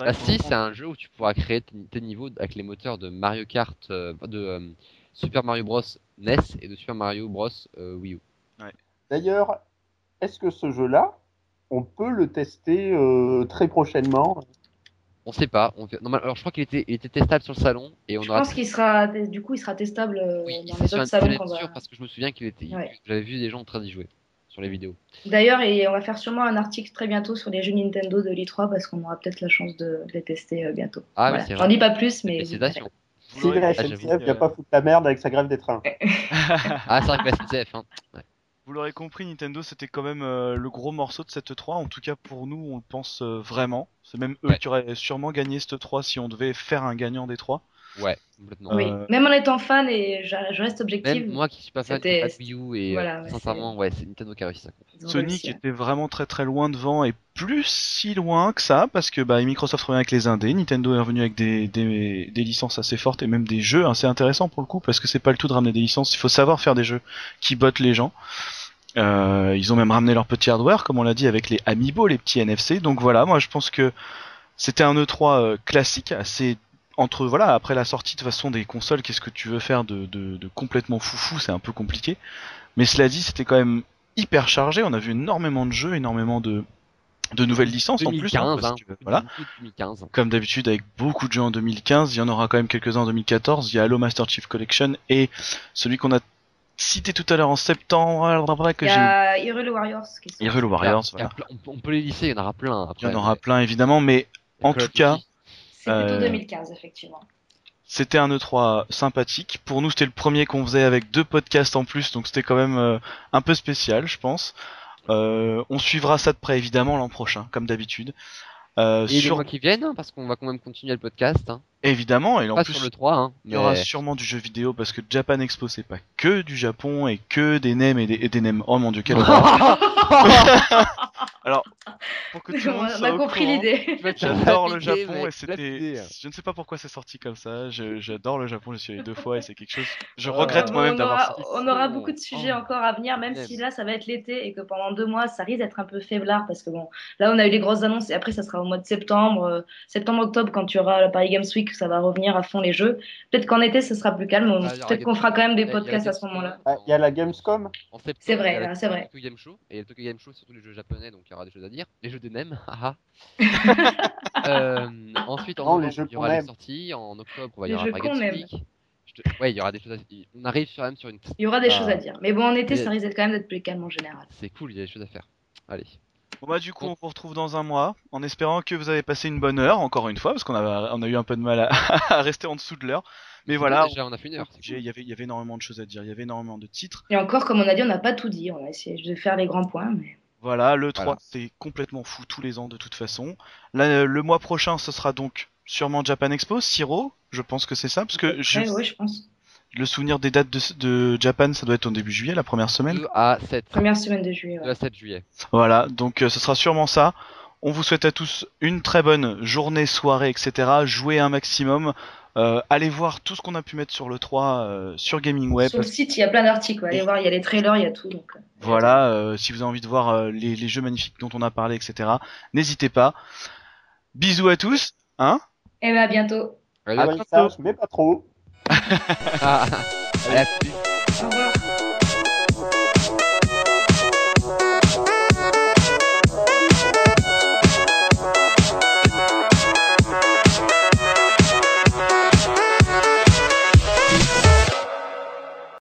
Ah si, c'est un jeu où tu pourras créer tes tes niveaux avec les moteurs de Mario Kart, euh, de euh, Super Mario Bros NES et de Super Mario Bros euh, Wii U. D'ailleurs, est-ce que ce jeu-là, on peut le tester euh, très prochainement? On On sait pas. On... fait- normal- alors je crois qu'il était, il était testable sur le salon et on Je aura. pense qu'il sera, du coup, il sera testable euh, Oui, dans c'est les autres salons qu'on va. sûr parce que je me souviens qu'il était. Ouais. J'avais vu des gens en train d'y jouer sur les vidéos. D'ailleurs, et on va faire sûrement un article très bientôt sur les jeux Nintendo de l'E3 parce qu'on aura peut-être la chance de, de les tester euh, bientôt. Ah, Voilà. J'en dis pas plus, mais. Si la Ah, SNCF vient pas foutre la merde avec sa grève des trains. Ah, c'est vrai que la SNCF. Hein. Vous l'aurez compris, Nintendo c'était quand même euh, le gros morceau de cette 3. En tout cas pour nous, on le pense euh, vraiment. C'est même eux Ouais. qui auraient sûrement gagné cette 3 si on devait faire un gagnant des 3. Ouais, complètement. Oui, Euh, même en étant fan et je, reste objective. Même moi qui suis pas fan C'était- de Wii U et voilà, ouais, sincèrement, ouais, c'est Nintendo qui a réussi ça. Sony réussi, était vraiment très très loin devant et plus si loin que ça parce que bah, Microsoft revient avec les indés, Nintendo est revenu avec des, des, des licences assez fortes et même des jeux assez intéressants pour le coup parce que c'est pas le tout de ramener des licences, il faut savoir faire des jeux qui bottent les gens. Euh, ils ont même ramené leur petit hardware comme on l'a dit avec les Amiibo, les petits NFC. Donc voilà, moi je pense que c'était un E3 euh, classique assez entre voilà après la sortie de façon des consoles qu'est-ce que tu veux faire de, de, de complètement foufou c'est un peu compliqué. Mais cela dit c'était quand même hyper chargé. On a vu énormément de jeux énormément de de nouvelles licences en plus hein, 2015, parce hein, voilà. 2015. comme d'habitude avec beaucoup de jeux en 2015 il y en aura quand même quelques-uns en 2014 il y a Halo Master Chief Collection et celui qu'on a cité tout à l'heure en septembre que Il y a Hyrule Warriors qui sont. Hyrule Warriors Il voilà plein- on, peut- les lister, il y en aura plein. il Après, y en aura mais- plein évidemment mais en tout cas. C'est plutôt Euh, 2015, effectivement. C'était un E3 sympathique. Pour nous, c'était le premier qu'on faisait avec deux podcasts en plus, donc c'était quand même euh, un peu spécial, je pense. Euh, on suivra ça de près, évidemment, l'an prochain, comme d'habitude. Euh, Et les sur... mois qui viennent, hein, parce qu'on va quand même continuer le podcast. Hein. Évidemment, et en Pas plus, sur le 3, hein, il y aura sûrement du jeu vidéo, parce que Japan Expo, c'est pas que du Japon, et que des NEM et des, et des NEM. Oh mon dieu, horreur. Alors, pour que tout le monde on soit a compris l'idée. J'adore le Japon et c'était. Je ne sais pas pourquoi c'est sorti comme ça. J'adore le Japon, je suis allé deux fois et c'est quelque chose. Je Euh, regrette Bon, moi-même d'avoir. on aura beaucoup de sujets Oh. encore à venir, même si là ça va être l'été et que pendant deux mois ça risque d'être un peu faiblard parce que bon, là on a eu les grosses annonces et après ça sera au mois de septembre, euh, septembre-octobre quand tu auras le Paris Games Week, ça va revenir à fond les jeux. Peut-être qu'en été ça sera plus calme, Ah, aura peut-être qu'on fera quand même des podcasts à ce moment-là. Ah, Il y a la Gamescom? C'est vrai, il y a la- là, c'est vrai. le Tokyo Game Show. Et le Tokyo Game Show, c'est surtout les jeux japonais, donc il y aura des choses à dire. Les jeux de NEM, haha. euh, ensuite, en Non, novembre, il y aura les aime. sorties. En octobre, il y Les aura. Je te- Ouais, il y aura des choses à On arrive quand même sur une. Il y aura des Ah. choses à dire. Mais bon, en été Mais- ça risque quand même d'être plus calme en général. C'est cool, il y a des choses à faire. Allez. Bon bah du coup on vous retrouve dans un mois, en espérant que vous avez passé une bonne heure, encore une fois, parce qu'on a, on a eu un peu de mal à, à rester en dessous de l'heure. Mais voilà, Déjà, on a fait une heure. cool. il y avait, il y avait énormément de choses à dire, il y avait énormément de titres. Et encore, comme on a dit, on n'a pas tout dit. On a essayé de faire les grands points. Mais... Voilà, le 3 Voilà. c'est complètement fou tous les ans de toute façon. Là, le mois prochain ce sera donc sûrement Japan Expo, Siro, je pense que c'est ça, parce que je- Ouais, ouais, je pense. le souvenir des dates de, de Japan ça doit être au début juillet, la première semaine. 2 à 7. Première semaine de juillet. 2 ouais. à 7 juillet. Voilà, donc euh, ce sera sûrement ça. On vous souhaite à tous une très bonne journée, soirée, etc. Jouez un maximum. Euh, allez voir tout ce qu'on a pu mettre sur le 3 euh, sur Gaming Web. Sur le site, il y a plein d'articles. Allez voir, il y a les trailers, il y a tout. Donc, euh, Voilà, euh, si vous avez envie de voir euh, les, les jeux magnifiques dont on a parlé, etc. N'hésitez pas. Bisous à tous, hein Et ben à bientôt. Allez, à Abrissage, mais pas trop. Ah, à la plus. Au revoir.